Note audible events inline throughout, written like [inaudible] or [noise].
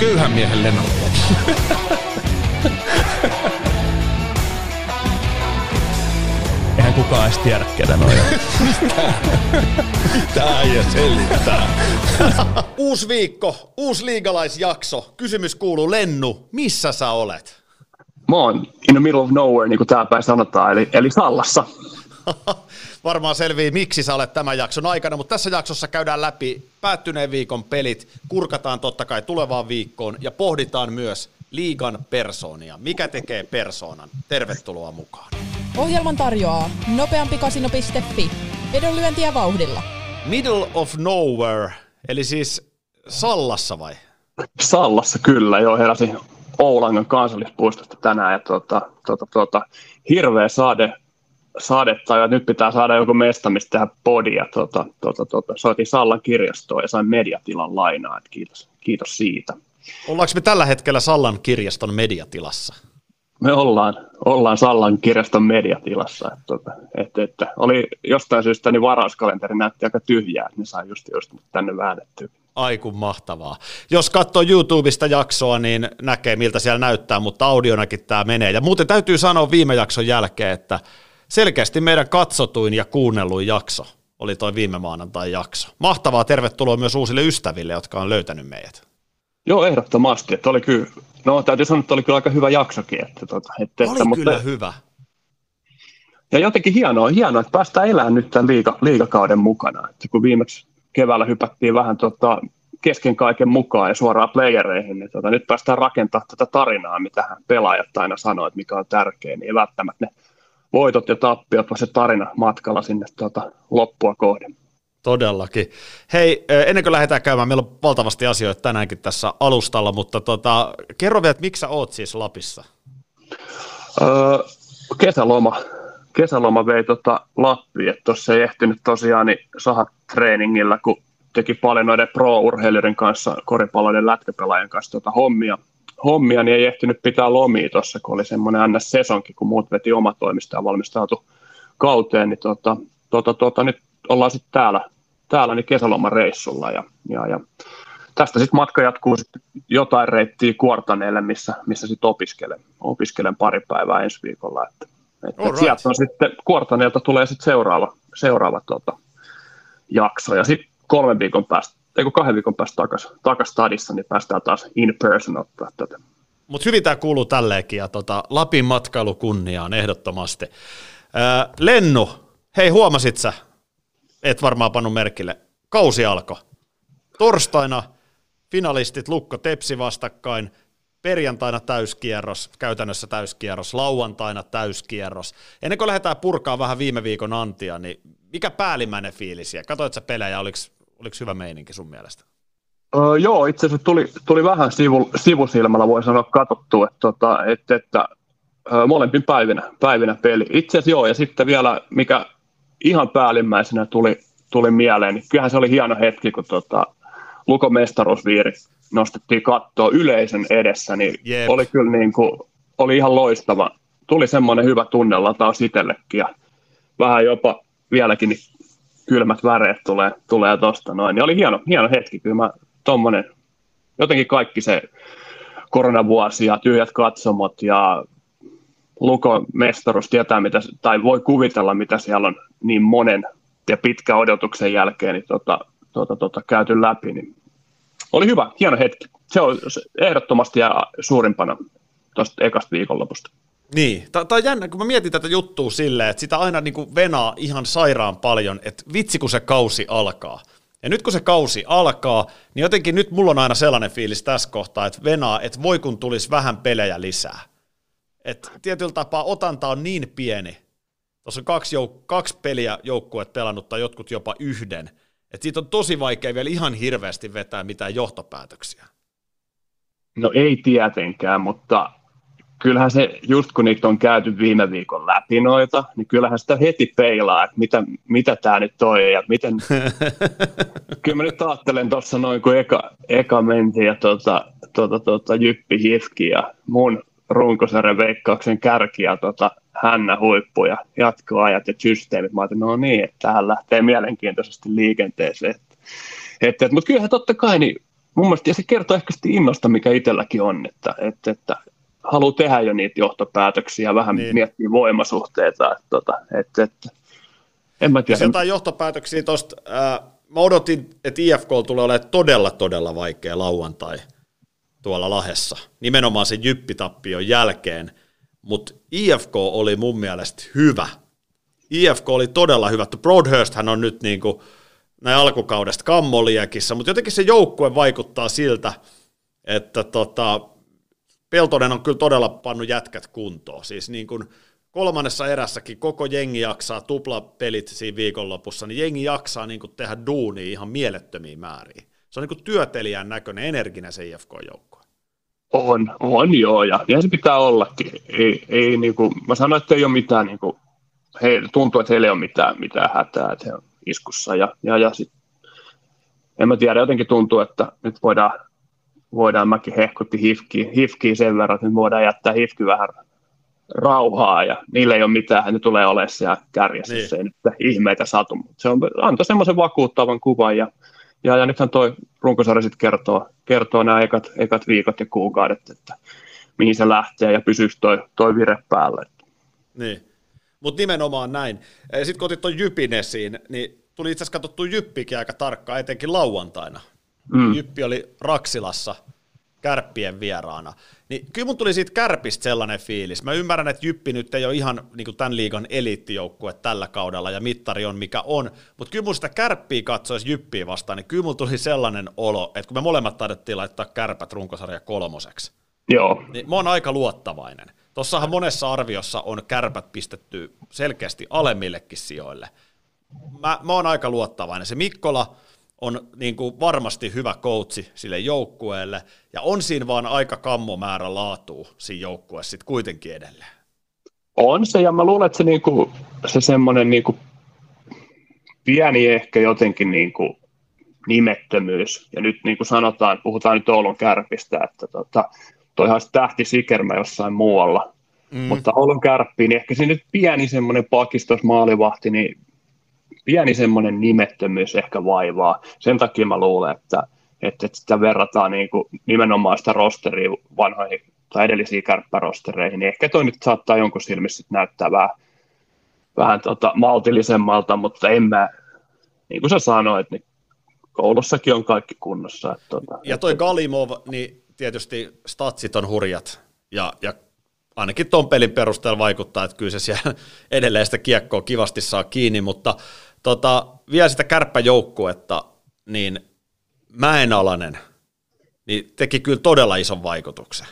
köyhän miehen lennolle. Eihän kukaan edes tiedä, ketä noin. [laughs] Tää ei selittää. Uusi viikko, uusi liigalaisjakso. Kysymys kuuluu, Lennu, missä sä olet? Mä oon in the middle of nowhere, niin kuin täällä päin sanotaan, eli, eli Sallassa. [laughs] Varmaan selvii, miksi sä olet tämän jakson aikana, mutta tässä jaksossa käydään läpi päättyneen viikon pelit, kurkataan totta kai tulevaan viikkoon ja pohditaan myös liigan persoonia. Mikä tekee persoonan? Tervetuloa mukaan. Ohjelman tarjoaa nopeampikasino.fi. Vedonlyöntiä vauhdilla. Middle of nowhere, eli siis Sallassa vai? Sallassa kyllä, joo, heräsin Oulangan kansallispuistosta tänään ja tuota, tuota, tuota, hirveä sade, sadetta ja nyt pitää saada joku mesta, mistä tehdä podia. Tuota, tuota, tuota, soitin Sallan kirjastoon ja sain mediatilan lainaa, että kiitos, kiitos siitä. Ollaanko me tällä hetkellä Sallan kirjaston mediatilassa? Me ollaan, ollaan Sallan kirjaston mediatilassa. Että, että, että, että oli jostain syystä niin varauskalenteri näytti aika tyhjää, että ne sai just, just tänne väännettyä. Ai kun mahtavaa. Jos katsoo YouTubesta jaksoa, niin näkee miltä siellä näyttää, mutta audionakin tämä menee. Ja muuten täytyy sanoa viime jakson jälkeen, että selkeästi meidän katsotuin ja kuunnelluin jakso oli toi viime maanantai jakso. Mahtavaa, tervetuloa myös uusille ystäville, jotka on löytänyt meidät. Joo, ehdottomasti. Että oli kyllä, no täytyy sanoa, että oli kyllä aika hyvä jaksokin. Että, tota, että, oli että, kyllä mutta, hyvä. Ja jotenkin hienoa, hienoa, että päästään elämään nyt tämän liiga, liigakauden mukana. Että kun viimeksi keväällä hypättiin vähän tota, kesken kaiken mukaan ja suoraan playereihin, niin tota, nyt päästään rakentamaan tätä tarinaa, mitä pelaajat aina sanoo, että mikä on tärkeä, niin ei välttämättä ne voitot ja tappiot, vaan se tarina matkalla sinne tota, loppua kohden. Todellakin. Hei, ennen kuin lähdetään käymään, meillä on valtavasti asioita tänäänkin tässä alustalla, mutta tota, kerro vielä, että miksi sä oot siis Lapissa? Öö, kesäloma. Kesäloma vei tota Lappiin, että tuossa ei ehtinyt tosiaan niin saada treeningillä, kun teki paljon noiden pro-urheilijoiden kanssa, koripalloiden lätkäpelaajien kanssa tota hommia, hommia, niin ei ehtinyt pitää lomia tuossa, kun oli semmoinen NS-sesonki, kun muut veti omatoimista ja valmistautu kauteen, niin tota, tota, tota, nyt ollaan sitten täällä, täällä niin kesälomareissulla ja, ja, ja tästä sitten matka jatkuu sit jotain reittiä Kuortaneelle, missä, missä sitten opiskelen, opiskelen pari päivää ensi viikolla. Että, että sieltä on sitten, Kuortaneelta tulee sitten seuraava, seuraava tota, jakso ja sitten kolmen viikon päästä, ei kun kahden viikon päästä takaisin takas stadissa, niin päästään taas in person ottaa tätä. Mutta hyvin tämä kuuluu tälleenkin, ja tota, Lapin matkailu kunniaan ehdottomasti. Ää, Lennu, hei huomasit sä, et varmaan pannut merkille, kausi alkoi. Torstaina finalistit Lukko Tepsi vastakkain, perjantaina täyskierros, käytännössä täyskierros, lauantaina täyskierros. Ennen kuin lähdetään purkaa vähän viime viikon antia, niin mikä päällimmäinen fiilis? Katoit sä pelejä, oliko, oliko hyvä meininki sun mielestä? Öö, joo, itse asiassa tuli, tuli vähän sivu, sivusilmällä, voi sanoa, katsottu, että, tota, että, että öö, molempin päivinä, päivinä peli. Itse asiassa joo, ja sitten vielä, mikä ihan päällimmäisenä tuli, tuli mieleen, niin kyllähän se oli hieno hetki, kun tota, Lukon mestaruusviiri nostettiin kattoa yleisön edessä, niin Jep. oli kyllä niin kuin, oli ihan loistava. Tuli semmoinen hyvä tunnelataus itsellekin ja vähän jopa vieläkin niin kylmät väreet tulee, tulee tosta noin. Niin oli hieno, hieno hetki, kyllä mä tommonen, jotenkin kaikki se koronavuosi ja tyhjät katsomot ja Lukon mestaruus tietää, mitä, tai voi kuvitella, mitä siellä on niin monen ja pitkä odotuksen jälkeen niin tota, tota, tota, käyty läpi, niin oli hyvä, hieno hetki. Se on ehdottomasti ja suurimpana tuosta ekasta viikonlopusta. Niin, tämä on jännä, kun mä mietin tätä juttua silleen, että sitä aina niin kuin venaa ihan sairaan paljon, että vitsi kun se kausi alkaa. Ja nyt kun se kausi alkaa, niin jotenkin nyt mulla on aina sellainen fiilis tässä kohtaa, että venaa, että voi kun tulisi vähän pelejä lisää. Että tietyllä tapaa otanta on niin pieni. Tuossa on kaksi, jouk- kaksi peliä joukkueet pelannut tai jotkut jopa yhden. Että siitä on tosi vaikea vielä ihan hirveästi vetää mitään johtopäätöksiä. No ei tietenkään, mutta kyllähän se, just kun niitä on käyty viime viikon läpi noita, niin kyllähän sitä heti peilaa, että mitä, mitä tämä nyt on ja miten... [laughs] Kyllä mä nyt ajattelen tuossa noin, kun eka, eka mentiin ja tota, tota, tota, Jyppi Hifki ja mun runkosarjan veikkauksen kärki ja tota, hännä huippu ja jatkoajat ja systeemit. Mä ajattelin, no niin, että tähän lähtee mielenkiintoisesti liikenteeseen. Että, että, mutta kyllähän totta kai niin mun mielestä, ja se kertoo ehkä sitä innosta, mikä itselläkin on, että, että, että haluaa tehdä jo niitä johtopäätöksiä, vähän niin. miettiä voimasuhteita, että, tota, että, että en mä tiedä. Jos jotain johtopäätöksiä tuosta, äh, mä odotin, että IFK tulee olemaan todella, todella vaikea lauantai tuolla Lahessa, nimenomaan sen jyppitappion jälkeen, mutta IFK oli mun mielestä hyvä. IFK oli todella hyvä. Broadhurst hän on nyt niin kuin näin alkukaudesta kammoliakissa, mutta jotenkin se joukkue vaikuttaa siltä, että tota, Peltonen on kyllä todella pannut jätkät kuntoon. Siis niin kuin kolmannessa erässäkin koko jengi jaksaa tuplapelit siinä viikonlopussa, niin jengi jaksaa niin kuin tehdä duunia ihan mielettömiä määriä. Se on niin kuin työtelijän näköinen, energinen se IFK-joukkue. On, on joo, ja, ja se pitää ollakin. Ei, ei niin kuin, mä sanoin, että ei ole mitään, niin kuin, he, tuntuu, että heillä ei ole mitään, mitään hätää, että he on iskussa, ja, ja, ja sit, en mä tiedä, jotenkin tuntuu, että nyt voidaan, voidaan mäkin hehkutti hifkiä, hifkiä sen verran, että nyt voidaan jättää hifki vähän rauhaa ja niillä ei ole mitään, ne tulee olemaan siellä kärjessä, niin. se ei nyt ihmeitä satu, mutta se on, antoi semmoisen vakuuttavan kuvan ja, ja, ja nythän toi runkosarja sitten kertoo, kertoo nämä ekat, ekat viikot ja kuukaudet, että mihin se lähtee ja pysyykö toi, toi vire päällä. Niin, mutta nimenomaan näin. Sitten kun otit tuon Jypin esiin, niin tuli itse asiassa katsottu Jyppikin aika tarkkaan, etenkin lauantaina. Mm. Jyppi oli Raksilassa kärppien vieraana. Niin kyllä mun tuli siitä kärpistä sellainen fiilis. Mä ymmärrän, että Jyppi nyt ei ole ihan niin kuin tämän liigan eliittijoukkue tällä kaudella ja mittari on mikä on, mutta kyllä mun sitä kärppiä katsoisi Jyppiä vastaan, niin kyllä mun tuli sellainen olo, että kun me molemmat taidettiin laittaa kärpät runkosarja kolmoseksi, Joo. niin mä oon aika luottavainen. Tossahan monessa arviossa on kärpät pistetty selkeästi alemmillekin sijoille. Mä, mä oon aika luottavainen. Se Mikkola, on niin kuin varmasti hyvä coachi sille joukkueelle, ja on siinä vaan aika kammo määrä laatua siinä joukkueessa sitten kuitenkin edelleen. On se, ja mä luulen, että se, niin kuin, se semmoinen niin kuin pieni ehkä jotenkin niin kuin nimettömyys, ja nyt niin kuin sanotaan, puhutaan nyt Oulun kärpistä, että tota, toihan tähti sikermä jossain muualla, mm. mutta Oulun kärppiin, niin ehkä se nyt pieni semmoinen pakistos maalivahti, niin pieni semmoinen nimettömyys ehkä vaivaa. Sen takia mä luulen, että, että sitä verrataan niin kuin nimenomaan sitä rosteria vanhoihin tai edellisiin kärppärostereihin, niin ehkä toi nyt saattaa jonkun silmissä näyttää vähän, vähän tota, maltillisemmalta, mutta en mä, niin kuin sä sanoit, niin koulussakin on kaikki kunnossa. Että, tota, ja toi Galimov, niin tietysti statsit on hurjat, ja, ja ainakin tuon pelin perusteella vaikuttaa, että kyllä se siellä [laughs] edelleen sitä kiekkoa kivasti saa kiinni, mutta tota, vielä sitä kärppäjoukkuetta, niin Mäenalanen niin teki kyllä todella ison vaikutuksen.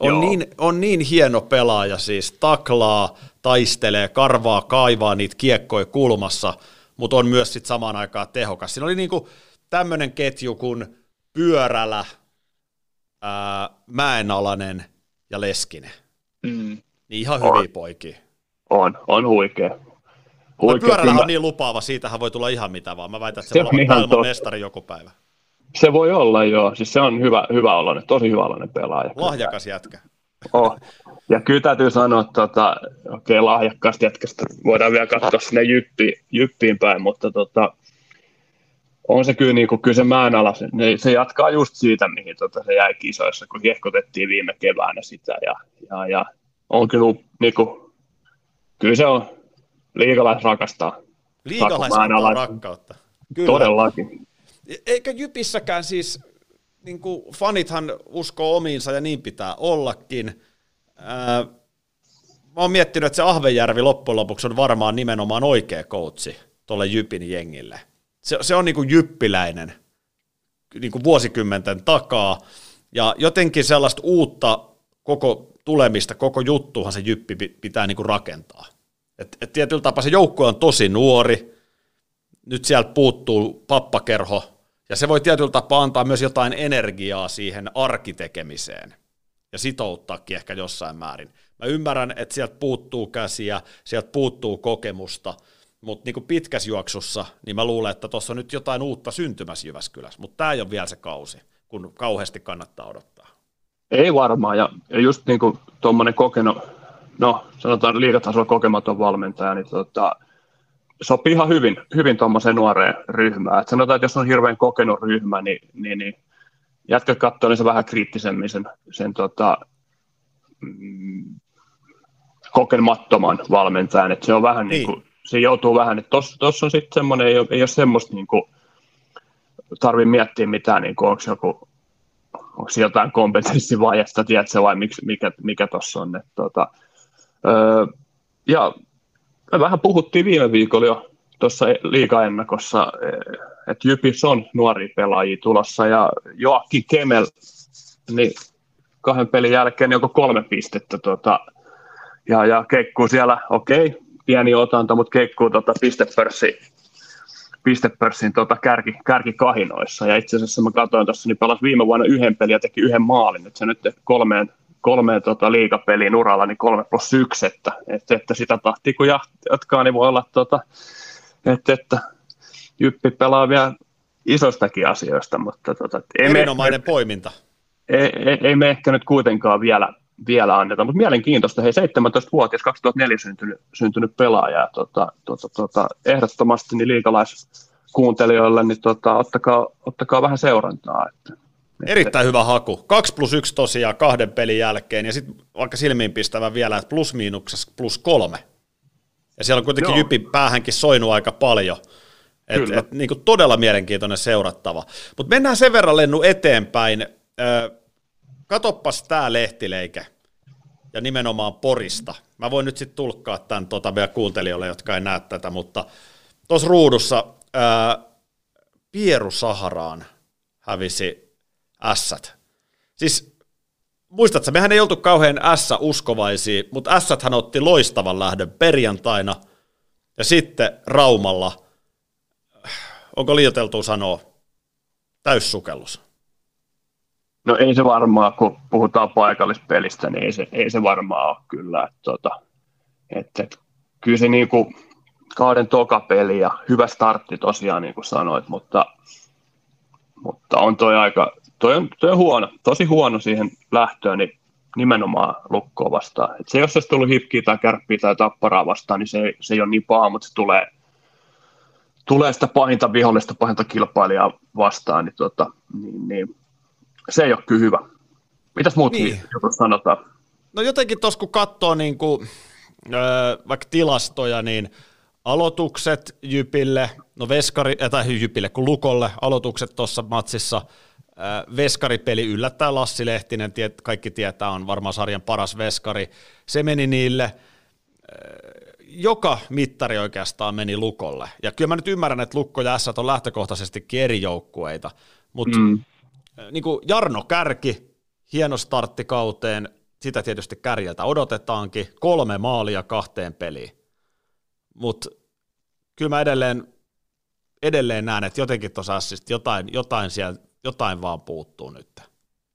On niin, on niin hieno pelaaja siis, taklaa, taistelee, karvaa, kaivaa niitä kiekkoja kulmassa, mutta on myös sit samaan aikaan tehokas. Siinä oli niinku tämmöinen ketju kuin Pyörälä, ää, Mäenalanen ja Leskinen. Mm. Niin ihan hyviä poikia. On, on huikea. Pyörällä on niin lupaava, siitähän voi tulla ihan mitä vaan. Mä väitän, että se, se on ihan mestari joku päivä. Se voi olla, joo. Siis se on hyvä, hyvä oloinen, tosi hyvä oloinen pelaaja. Lahjakas jätkä. Oh. Ja kyllä täytyy sanoa, että tota, okei, okay, lahjakkaasta jätkästä voidaan vielä katsoa sinne jyppi, jyppiin päin, mutta tota, on se kyllä, niin kuin, kyllä se määnala, se, se jatkaa just siitä, mihin tota, se jäi kisoissa, kun hiehkotettiin viime keväänä sitä, ja, ja, ja on kyllä, niin kuin, kyllä se on, liigalais rakastaa. Liigalais antaa rakkautta. Kyllä. Todellakin. Eikä Jypissäkään siis, niin kuin fanithan uskoo omiinsa ja niin pitää ollakin. Ää, mä oon miettinyt, että se Ahvejärvi loppujen lopuksi on varmaan nimenomaan oikea koutsi tuolle Jypin jengille. Se, se on niin kuin jyppiläinen niin kuin vuosikymmenten takaa, ja jotenkin sellaista uutta koko tulemista, koko juttuhan se jyppi pitää niin kuin rakentaa. Et, et tietyllä tapaa se joukkue on tosi nuori, nyt sieltä puuttuu pappakerho, ja se voi tietyllä tapaa antaa myös jotain energiaa siihen arkitekemiseen ja sitouttaakin ehkä jossain määrin. Mä ymmärrän, että sieltä puuttuu käsiä, sieltä puuttuu kokemusta, mutta niin pitkässä juoksussa, niin mä luulen, että tuossa on nyt jotain uutta syntymässä Jyväskylässä, mutta tämä ei ole vielä se kausi, kun kauheasti kannattaa odottaa. Ei varmaan, ja just niin kuin tuommoinen kokenut no sanotaan liigatasolla kokematon valmentaja, niin tota, sopii ihan hyvin, hyvin tuommoiseen nuoreen ryhmään. Et sanotaan, että jos on hirveän kokenut ryhmä, niin, niin, niin jätkät katsoo, niin se vähän kriittisemmin sen, sen tota, mm, kokemattoman valmentajan, että se on vähän niin. niin kuin, se joutuu vähän, että tuossa on sitten semmoinen, ei ole, ei ole semmoista niin kuin, tarvii miettiä mitään, niin kuin, onko joku onko jotain kompetenssivajetta, tiedätkö vai miksi, mikä, mikä tuossa on. Että, tota, öö, ja vähän puhuttiin viime viikolla jo tuossa liikaennakossa, että Jypis on nuori pelaajia tulossa ja Joakki Kemel, niin kahden pelin jälkeen joko kolme pistettä tota, ja, ja keikkuu siellä, okei, pieni otanta, mutta keikkuu tota, pistepörssi, pistepörssin tota, kärki, kärkikahinoissa. Ja itse asiassa mä katsoin tuossa, niin pelasi viime vuonna yhden pelin ja teki yhden maalin. Että se nyt kolmeen, kolmeen tota, liigapeliin uralla, niin kolme plus yksi, että, että, että sitä tahtia kun jatkaa, niin voi olla, tota, että, että Jyppi pelaa vielä isostakin asioista, mutta tota, ei Erinomainen me, poiminta. Ei, ei, ei, me ehkä nyt kuitenkaan vielä, vielä anneta, mutta mielenkiintoista. Hei, 17-vuotias, 2004 syntynyt, syntynyt pelaaja. Tota, tota, tota, ehdottomasti niin liikalaiskuuntelijoille, niin tota, ottakaa, ottakaa vähän seurantaa. Että, Erittäin hyvä haku. 2 plus 1 tosiaan kahden pelin jälkeen, ja sitten vaikka silmiinpistävä vielä, että plus miinuksessa plus kolme. Ja siellä on kuitenkin Joo. Jypin päähänkin soinut aika paljon. Et, et, niin kuin todella mielenkiintoinen seurattava. Mutta mennään sen verran lennu eteenpäin. Ö, katoppas tämä lehtileike ja nimenomaan Porista. Mä voin nyt sitten tulkkaa tämän tota, vielä kuuntelijoille, jotka ei näe tätä, mutta tuossa ruudussa ää, Pieru Saharaan hävisi ässät. Siis muistatko, mehän ei oltu kauhean S-uskovaisia, mutta s hän otti loistavan lähdön perjantaina, ja sitten Raumalla, onko liioteltu sanoa, täyssukellus? No ei se varmaan, kun puhutaan paikallispelistä, niin ei se, ei se varmaan ole kyllä. Että, tota, että, että, kyllä se niin kuin kauden toka peli ja hyvä startti tosiaan, niin kuin sanoit, mutta, mutta on toi aika, toi on, toi on huono, tosi huono siihen lähtöön, niin nimenomaan lukkoa vastaan. Et se, jos olisi tullut hipkiä tai kärppiä tai tapparaa vastaan, niin se, se ei ole niin paha, mutta se tulee, tulee sitä pahinta vihollista, pahinta kilpailijaa vastaan, niin, tota, niin, niin se ei ole kyllä hyvä. Mitäs muut niin. sanotaan? No jotenkin tuossa kun katsoo niin kuin, öö, vaikka tilastoja, niin aloitukset Jypille, no Veskari, äh, tai Jypille kuin Lukolle, aloitukset tuossa matsissa, Veskaripeli yllättää Lassi Lehtinen, kaikki tietää, on varmaan sarjan paras Veskari, se meni niille, joka mittari oikeastaan meni Lukolle. Ja kyllä mä nyt ymmärrän, että Lukko ja S on lähtökohtaisesti eri joukkueita, mutta mm. niin kuin Jarno Kärki, hieno startti kauteen, sitä tietysti kärjeltä odotetaankin, kolme maalia kahteen peliin. Mutta kyllä mä edelleen, edelleen näen, että jotenkin tuossa jotain, jotain, siellä, jotain vaan puuttuu nyt.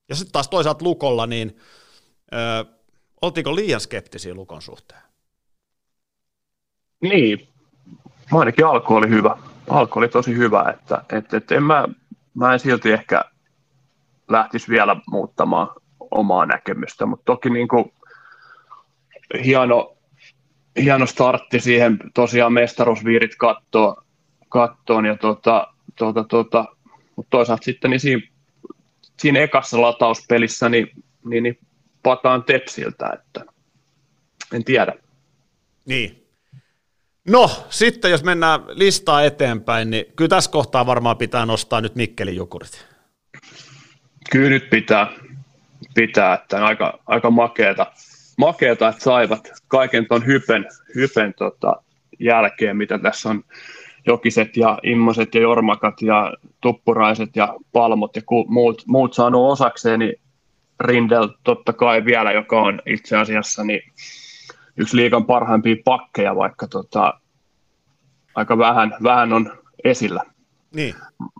Ja sitten taas toisaalta Lukolla, niin ö, oltiinko liian skeptisiä Lukon suhteen? Niin, ainakin alku oli hyvä. Alku oli tosi hyvä, että et, et en mä, mä en silti ehkä lähtisi vielä muuttamaan omaa näkemystä, mutta toki niin kuin hieno, hieno startti siihen tosiaan mestaruusviirit kattoon, kattoon ja tota, tota, tota, mutta toisaalta sitten niin siinä, siinä ekassa latauspelissä niin, niin, niin pataan tepsiltä, että en tiedä. Niin. No, sitten jos mennään listaa eteenpäin, niin kyllä tässä kohtaa varmaan pitää nostaa nyt Mikkelin jukurit. Kyllä nyt pitää, pitää että on aika, aika makeata, makeata, että saivat kaiken tuon hypen, hypen tota, jälkeen, mitä tässä on Jokiset ja Immoset ja Jormakat ja Tuppuraiset ja Palmot ja ku, muut, muut saanut osakseen, niin Rindel totta kai vielä, joka on itse asiassa niin yksi liikan parhaimpia pakkeja, vaikka tota, aika vähän, vähän on esillä. Niin.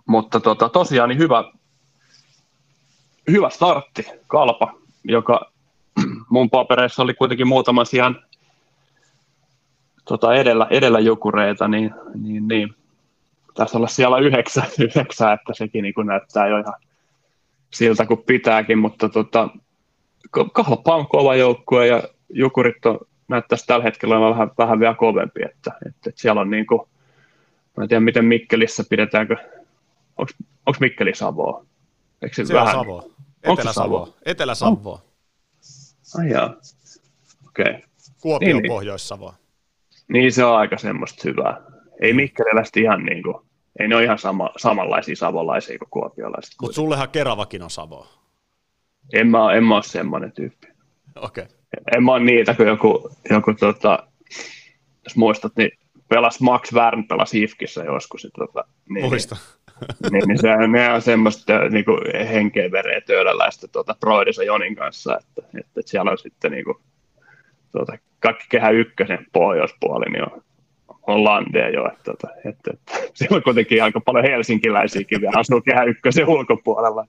Mutta tota, tosiaan niin hyvä, hyvä startti, Kalpa, joka mun papereissa oli kuitenkin muutaman sijaan tota edellä, edellä jukureita, niin, niin, niin tässä olla siellä yhdeksän, [laughs] yhdeksän että sekin niin kuin näyttää jo ihan siltä kuin pitääkin, mutta tota, Kalpa on kova joukkue ja Jukurit on, näyttäisi tällä hetkellä olevan vähän, vähän vielä kovempi, että, että, että siellä on niin kuin, mä en tiedä miten Mikkelissä pidetäänkö, onko Mikkeli Savoa? Eikö se, Se on vähän? Savo. Onko se Etelä-Savoa. Savo? Etelä-Savoa. Ai jaa. Okei. Okay. Kuopio Niin, niin. Pohjois-Savoa. Niin se on aika semmoista hyvää. Ei Mikkeliläiset ihan niin kuin, ei ne ole ihan sama, samanlaisia savolaisia kuin kuopiolaiset. Mutta sullehan Keravakin on Savoa. En mä, en mä ole semmoinen tyyppi. Okei. Okay. En mä ole niitä, kun joku, joku tota, jos muistat, niin pelas Max Wern pelasi IFKissä joskus. ja Tota, niin, Muista. [laughs] Niin, niin se, ne on semmoista niin kuin henkeä vereä töölläläistä tota, Broidissa Jonin kanssa, että, että, että siellä on sitten niin kuin, tota, kaikki kehä ykkösen pohjoispuoli, niin on, on landeja jo, että, että, että, että, [laughs] siellä on kuitenkin aika paljon helsinkiläisiäkin vielä asuu kehä ykkösen ulkopuolella.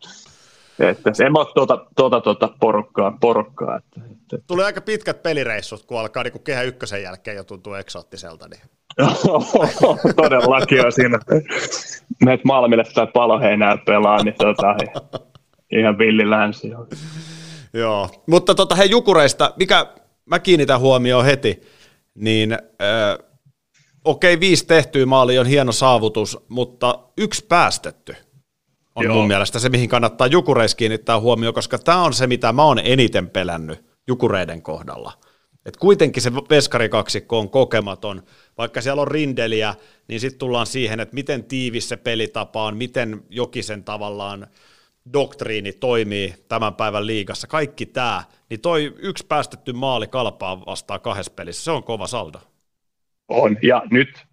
Että se en ole tuota, tuota, tuota porukkaa, porukkaa että, että, Tulee aika pitkät pelireissut, kun alkaa niin kehä ykkösen jälkeen jo tuntuu eksoottiselta. Niin. [laughs] Todellakin on siinä. Meet Malmille tai Paloheinää pelaa, niin tota, ihan villi länsi. on. Joo, mutta tota, hei Jukureista, mikä mä kiinnitän huomioon heti, niin äh, okei, okay, viisi tehtyä maali on hieno saavutus, mutta yksi päästetty on Joo. Mun mielestä se, mihin kannattaa Jukureissa kiinnittää huomioon, koska tämä on se, mitä mä oon eniten pelännyt Jukureiden kohdalla. Et kuitenkin se veskarikaksikko on kokematon, vaikka siellä on rindeliä, niin sitten tullaan siihen, että miten tiivis se pelitapa on, miten Jokisen tavallaan doktriini toimii tämän päivän liigassa, kaikki tämä, niin toi yksi päästetty maali kalpaa vastaan kahdessa pelissä, se on kova saldo. On, ja nyt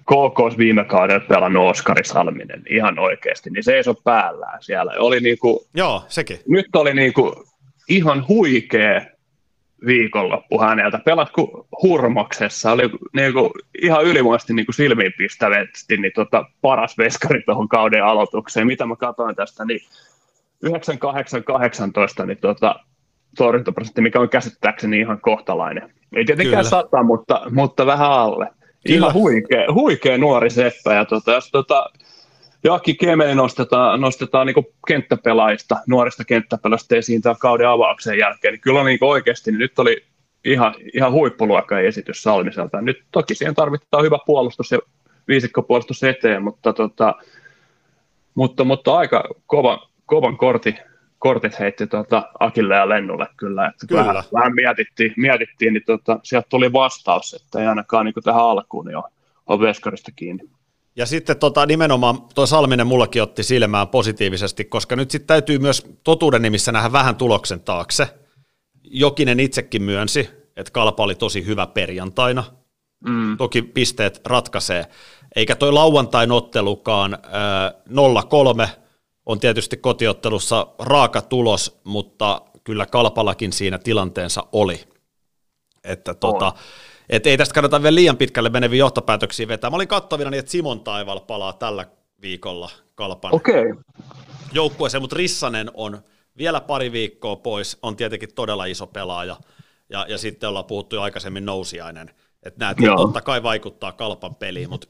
KK viime kaudella pelannut Oskari Salminen ihan oikeasti, niin seisoi päällään siellä. Oli niinku, Joo, sekin. nyt oli niinku ihan huikea viikonloppu häneltä. Pelatku hurmoksessa, oli niinku ihan ylimuisesti niinku silmiin pistävästi niin tota, paras veskari tuohon kauden aloitukseen. Mitä mä katsoin tästä, niin 98-18 niin tota, torjuntaprosentti, mikä on käsittääkseni ihan kohtalainen. Ei tietenkään Kyllä. sata, mutta, mutta vähän alle. Kyllä. Ihan huikea, huikea nuori seppä. Ja tota, jos tota, Jaakki Kemeli nostetaan, nostetaan niin kenttäpelaajista, nuorista kenttäpelaajista esiin tämän kauden avauksen jälkeen, niin kyllä niin oikeasti niin nyt oli ihan, ihan huippuluokan esitys Salmiselta. Nyt toki siihen tarvitaan hyvä puolustus ja viisikkopuolustus eteen, mutta, tota, mutta, mutta aika kovan, kovan korti, kortit heitti tuota Akille ja Lennulle kyllä. Että Kyllä. Vähän, vähän mietittiin, mietittiin niin tota, sieltä tuli vastaus, että ei ainakaan niin tähän alkuun niin on, on veskarista kiinni. Ja sitten tota, nimenomaan tuo Salminen mullakin otti silmään positiivisesti, koska nyt sitten täytyy myös totuuden nimissä nähdä vähän tuloksen taakse. Jokinen itsekin myönsi, että Kalpa oli tosi hyvä perjantaina. Mm. Toki pisteet ratkaisee. Eikä toi lauantain ottelukaan äh, 0-3 on tietysti kotiottelussa raaka tulos, mutta kyllä Kalpallakin siinä tilanteensa oli. Että tota, et ei tästä kannata vielä liian pitkälle meneviä johtopäätöksiä vetää. Mä olin kattavina niin, että Simon Taival palaa tällä viikolla Kalpan okay. joukkueeseen, mutta Rissanen on vielä pari viikkoa pois, on tietenkin todella iso pelaaja, ja, ja sitten ollaan puhuttu jo aikaisemmin nousiainen, että nämä totta kai vaikuttaa Kalpan peliin, mutta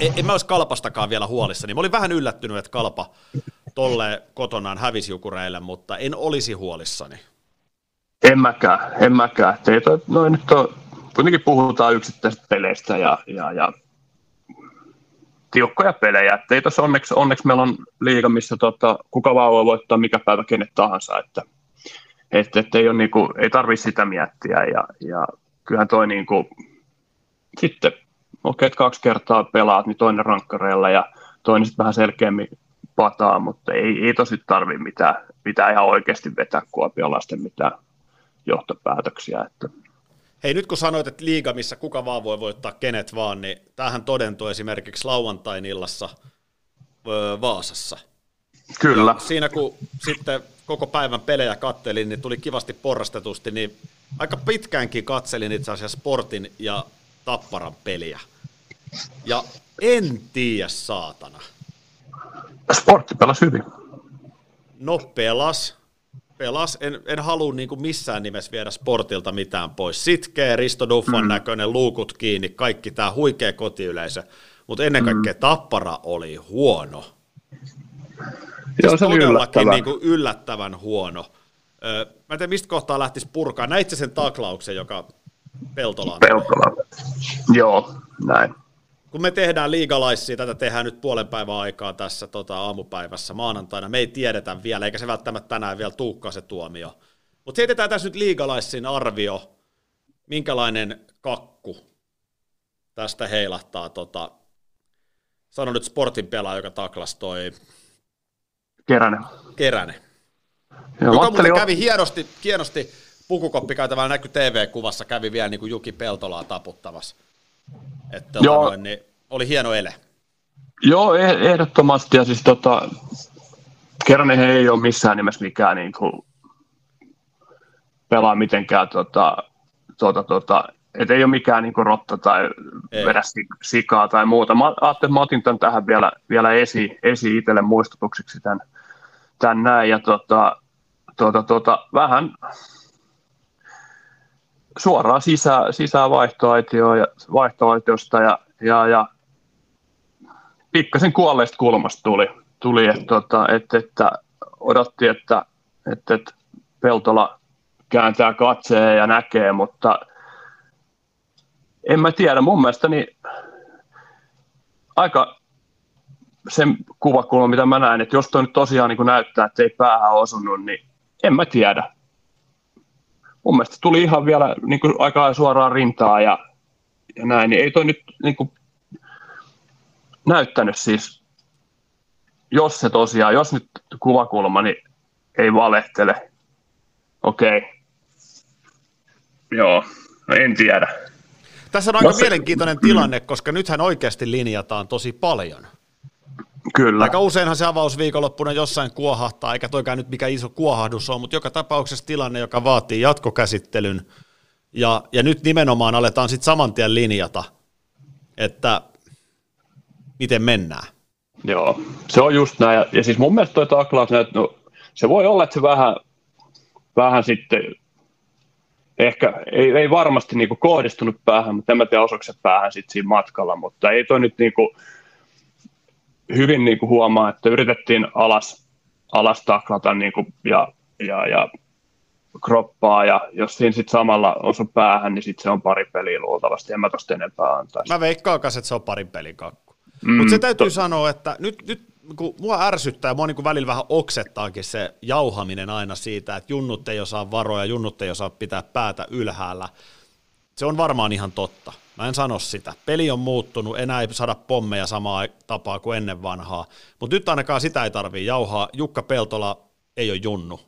en, en mä olisi Kalpastakaan vielä huolissani. Mä olin vähän yllättynyt, että Kalpa tolle kotonaan hävisi Jukureille, mutta en olisi huolissani. en mäkään, en mäkään. Että ei toi, noin nyt on, kuitenkin puhutaan yksittäisistä peleistä ja, ja, ja tiukkoja pelejä. Että ei tossa onneksi, onneksi meillä on liiga, missä tota, kuka vaan voi voittaa mikä päivä kenet tahansa. Että, että, että ei, niinku, ei tarvitse sitä miettiä. Ja, ja kyllähän toi niinku, sitten, okei, että kaksi kertaa pelaat, niin toinen rankkareilla ja toinen sitten vähän selkeämmin pataa, mutta ei, ei tosi tarvi mitään, mitään ihan oikeasti vetää kuopiolaisten mitään johtopäätöksiä. Että Hei, nyt kun sanoit, että liiga, missä kuka vaan voi voittaa kenet vaan, niin tämähän todentui esimerkiksi lauantain illassa öö, Vaasassa. kyllä, Siinä kun sitten koko päivän pelejä kattelin, niin tuli kivasti porrastetusti, niin aika pitkäänkin katselin itse asiassa Sportin ja Tapparan peliä. Ja en tiedä saatana. sportti pelasi hyvin. No pelas, pelas. En, en halua niin kuin missään nimessä viedä sportilta mitään pois. Sitkeä, Risto Duffan mm. näköinen, luukut kiinni, kaikki tämä huikea kotiyleisö. Mutta ennen kaikkea Tappara oli huono. Joo, se oli todellakin yllättävää. niin kuin yllättävän huono. Öö, mä en tiedä, mistä kohtaa lähtisi purkaa. Näitkö sen taklauksen, joka Peltolaan? Peltola. Joo, näin. Kun me tehdään liigalaisia, tätä tehdään nyt puolen päivän aikaa tässä tota, aamupäivässä maanantaina, me ei tiedetä vielä, eikä se välttämättä tänään vielä tuukkaa se tuomio. Mutta heitetään tässä nyt liigalaisin arvio, minkälainen kakku tästä heilahtaa, tota, sano nyt sportin pelaaja, joka taklas toi Keränen. Keränen. Joo, joka muuten kävi hienosti, hienosti pukukoppikäytävällä näkyy TV-kuvassa, kävi vielä niin kuin Juki Peltolaa taputtamassa. Että Joo. noin, niin oli hieno ele. Joo, eh- ehdottomasti. Ja siis tota, Keränen ei ole missään nimessä mikään niin kuin, pelaa mitenkään, tota, tota, tota, et ei ole mikään niin kuin, rotta tai Ei. vedä si- sikaa tai muuta. Mä ajattelin, että mä otin tämän tähän vielä, vielä esi, esi itselle muistutukseksi tämän, tämän näin. Ja tota, tota, tota, vähän suoraan sisään, sisään ja, vaihtoaitiosta ja, ja, ja pikkasen kuolleesta kulmasta tuli, tuli että, tota, että, että odotti, että, että, että Peltola kääntää katseen ja näkee, mutta en mä tiedä, mun mielestäni aika sen kuvakulma, mitä mä näen, että jos toi nyt tosiaan niin näyttää, että ei päähän osunut, niin en mä tiedä. Mun mielestä tuli ihan vielä niin kuin aika suoraan rintaa ja, ja näin, niin ei toi nyt niin kuin näyttänyt siis, jos se tosiaan, jos nyt kuvakulma, niin ei valehtele. Okei. Okay. Joo, no en tiedä. Tässä on aika No se- mielenkiintoinen tilanne, koska nythän oikeasti linjataan tosi paljon. Kyllä. Aika useinhan se avausviikonloppuna jossain kuohahtaa, eikä toikaan nyt mikä iso kuohahdus on, mutta joka tapauksessa tilanne, joka vaatii jatkokäsittelyn. Ja, ja nyt nimenomaan aletaan sitten saman tien linjata, että miten mennään. Joo, se on just näin. Ja, ja siis mun mielestä toi taklaus, näet, no, se voi olla, että se vähän, vähän sitten, ehkä ei, ei varmasti niinku kohdistunut päähän, mutta en mä tiedä osuiko se päähän sitten siinä matkalla, mutta ei toi nyt niinku, hyvin niinku huomaa, että yritettiin alas, alas taklata niinku, ja, ja, ja kroppaa, ja jos siinä sitten samalla osu päähän, niin sitten se on pari peliä luultavasti, en mä tosta enempää antaisi. Mä veikkaan kanssa, että se on parin pelin kakku. Mm, Mutta se täytyy to- sanoa, että nyt, nyt kun mua ärsyttää, mua niin kuin välillä vähän oksettaakin se jauhaminen aina siitä, että junnut ei osaa varoja, junnut ei osaa pitää päätä ylhäällä. Se on varmaan ihan totta. Mä en sano sitä. Peli on muuttunut, enää ei saada pommeja samaa tapaa kuin ennen vanhaa. Mutta nyt ainakaan sitä ei tarvii jauhaa. Jukka Peltola ei ole junnu.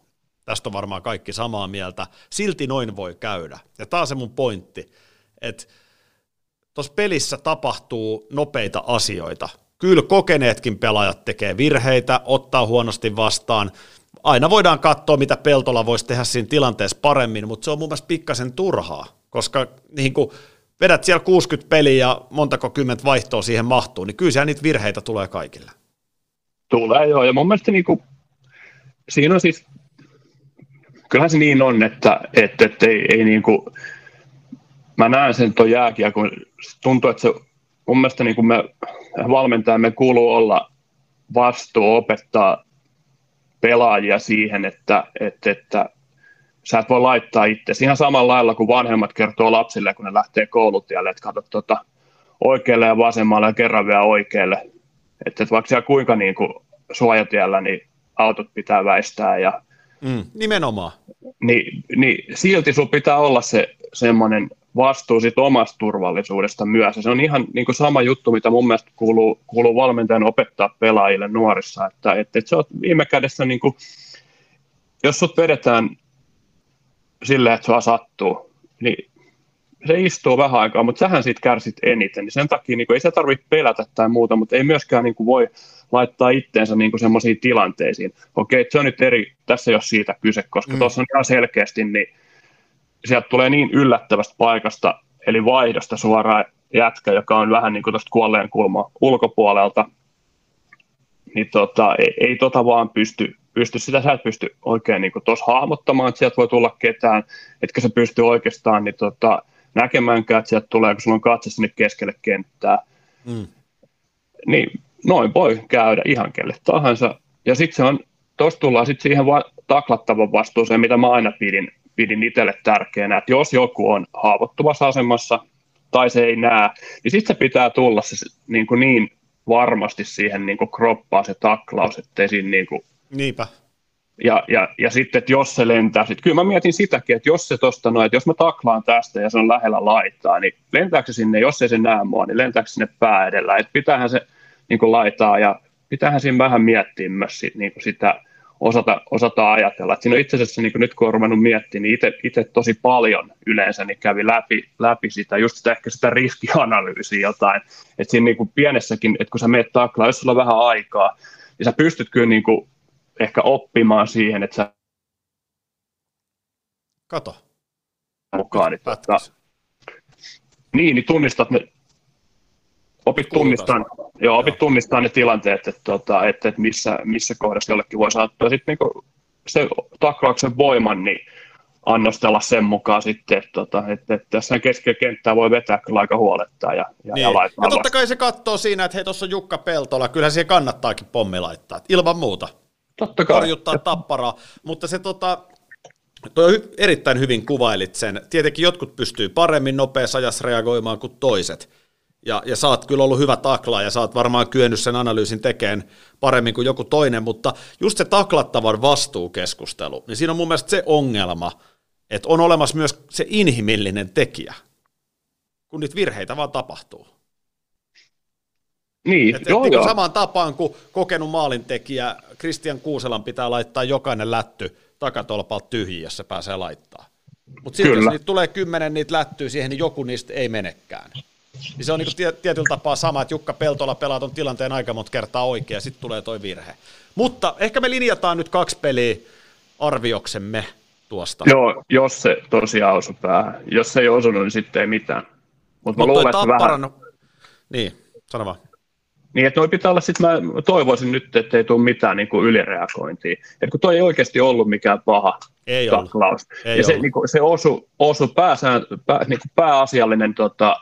Tästä on varmaan kaikki samaa mieltä. Silti noin voi käydä. Ja taas se mun pointti, että tuossa pelissä tapahtuu nopeita asioita. Kyllä kokeneetkin pelaajat tekee virheitä, ottaa huonosti vastaan. Aina voidaan katsoa, mitä Peltola voisi tehdä siinä tilanteessa paremmin, mutta se on mun mielestä pikkasen turhaa, koska niin kuin vedät siellä 60 peliä ja montako kymmentä vaihtoa siihen mahtuu, niin kyllä niitä virheitä tulee kaikille. Tulee joo, ja mun mielestä niinku, siinä on siis, kyllähän se niin on, että, että, että ei, ei niinku, mä näen sen tuon se tuntuu, että se mun mielestä niinku me valmentajamme kuuluu olla vastuu opettaa pelaajia siihen, että, että, että sä et voi laittaa itse. Ihan samalla lailla kuin vanhemmat kertoo lapsille, kun ne lähtee koulutielle, että katso tuota oikealle ja vasemmalle ja kerran vielä oikealle. Että, että vaikka siellä kuinka niin kuin suojatiellä, niin autot pitää väistää ja Mm, nimenomaan. niin, niin silti sun pitää olla se semmoinen vastuu sit omasta turvallisuudesta myös. Ja se on ihan niin kuin sama juttu, mitä mun mielestä kuuluu, kuuluu valmentajan opettaa pelaajille nuorissa, että, että, että se on viime kädessä, niin kuin, jos sut vedetään silleen, että sua sattuu, niin se istuu vähän aikaa, mutta sähän siitä kärsit eniten, niin sen takia niin kuin, ei se tarvitse pelätä tai muuta, mutta ei myöskään niin kuin, voi laittaa itteensä niin semmoisiin tilanteisiin. Okei, se on nyt eri, tässä ei ole siitä kyse, koska Mm. tuossa on ihan selkeästi, niin sieltä tulee niin yllättävästä paikasta, eli vaihdosta suoraan jätkä, joka on vähän niin kuin tuosta kuolleen kulma ulkopuolelta, niin tota, ei, ei tota vaan pysty, pysty, sitä sä et pysty oikein niin tuossa hahmottamaan, että sieltä voi tulla ketään, etkä se pysty oikeastaan niin tota, näkemäänkään, että sieltä tulee, kun sulla on katse sinne keskelle kenttää, Mm. niin noin voi käydä ihan kelle tahansa. Ja sitten se on, tuossa tullaan sitten siihen va- taklattavan vastuuseen, mitä mä aina pidin, pidin itselle tärkeänä, että jos joku on haavoittuvassa asemassa, tai se ei näe, niin sitten se pitää tulla se, niin, kuin niin varmasti siihen niin kuin kroppaan se taklaus, ettei siinä niin kuin, Niinpä. ja, ja, ja sitten, että jos se lentää, sit, kyllä mä mietin sitäkin, että jos se tosta noin, että jos mä taklaan tästä ja se on lähellä laittaa, niin lentääkö se sinne, jos ei se näe mua, niin lentääkö sinne pää edellä, että pitäähän se niin kuin laitaa ja pitäähän siinä vähän miettiä myös sit, niin kuin sitä, osata, osata ajatella. Et siinä on itse asiassa, niin nyt kun olen ruvennut miettimään, niin itse tosi paljon yleensä niin kävi läpi, läpi sitä, just sitä, ehkä sitä riskianalyysiä jotain. Että siinä niin kuin pienessäkin, että kun sä meet taklaa, jos sulla on vähän aikaa, niin sä pystyt kyllä niin kuin ehkä oppimaan siihen, että sä Kato. mukaan. Niin, tota, Pätkäs. niin, niin tunnistat ne, opit tunnistaa, joo, opit tunnistaa ne tilanteet, että, tota, että, että missä, missä kohdassa jollekin voi saattaa sitten niin se taklauksen voiman, niin annostella sen mukaan sitten, että, tota, että, että tässä keskellä kenttää voi vetää kyllä aika huolettaa ja, ja, Niin. ja laittaa Ja totta kai se katsoo siinä, että hei, tuossa on Jukka Peltola, kyllä siihen kannattaakin pommi laittaa, ilman muuta. Totta kai. Torjuttaa tapparaa, mutta se tota, toi erittäin hyvin kuvailit sen. Tietenkin jotkut pystyy paremmin nopeassa ajassa reagoimaan kuin toiset. Ja, ja sä oot kyllä ollut hyvä taklaa ja sä oot varmaan kyennyt sen analyysin tekemään paremmin kuin joku toinen, mutta just se taklattavan vastuukeskustelu, niin siinä on mun mielestä se ongelma, että on olemassa myös se inhimillinen tekijä, kun niitä virheitä vaan tapahtuu. Niin, Et, joo, et, niin joo. samaan tapaan kuin kokenut maalintekijä Christian Kuuselan pitää laittaa jokainen lätty takatolpalta tyhjiä, jos se pääsee laittaa. Mutta sitten jos niitä tulee kymmenen niitä lättyy siihen, niin joku niistä ei menekään. Niin se on niinku tie, tietyllä tapaa sama, että Jukka Peltola pelaa ton tilanteen aika monta kertaa oikein ja sitten tulee toi virhe. Mutta ehkä me linjataan nyt kaksi peliä arvioksemme tuosta. Joo, jos se tosiaan osui päähän. Jos se ei osunut, niin sitten ei mitään. Mutta mä Mutta toi luulen, että vähän... Niin, sano vaan. Niin, että noi pitää olla, sit mä toivoisin nyt, että ei tule mitään niin kuin ylireagointia. Et kun toi ei oikeasti ollut mikään paha Ei ollut. taklaus. Ei ja se, ollut. niin kuin, se osu, osu pääsään, pää, niin kuin pääasiallinen tota,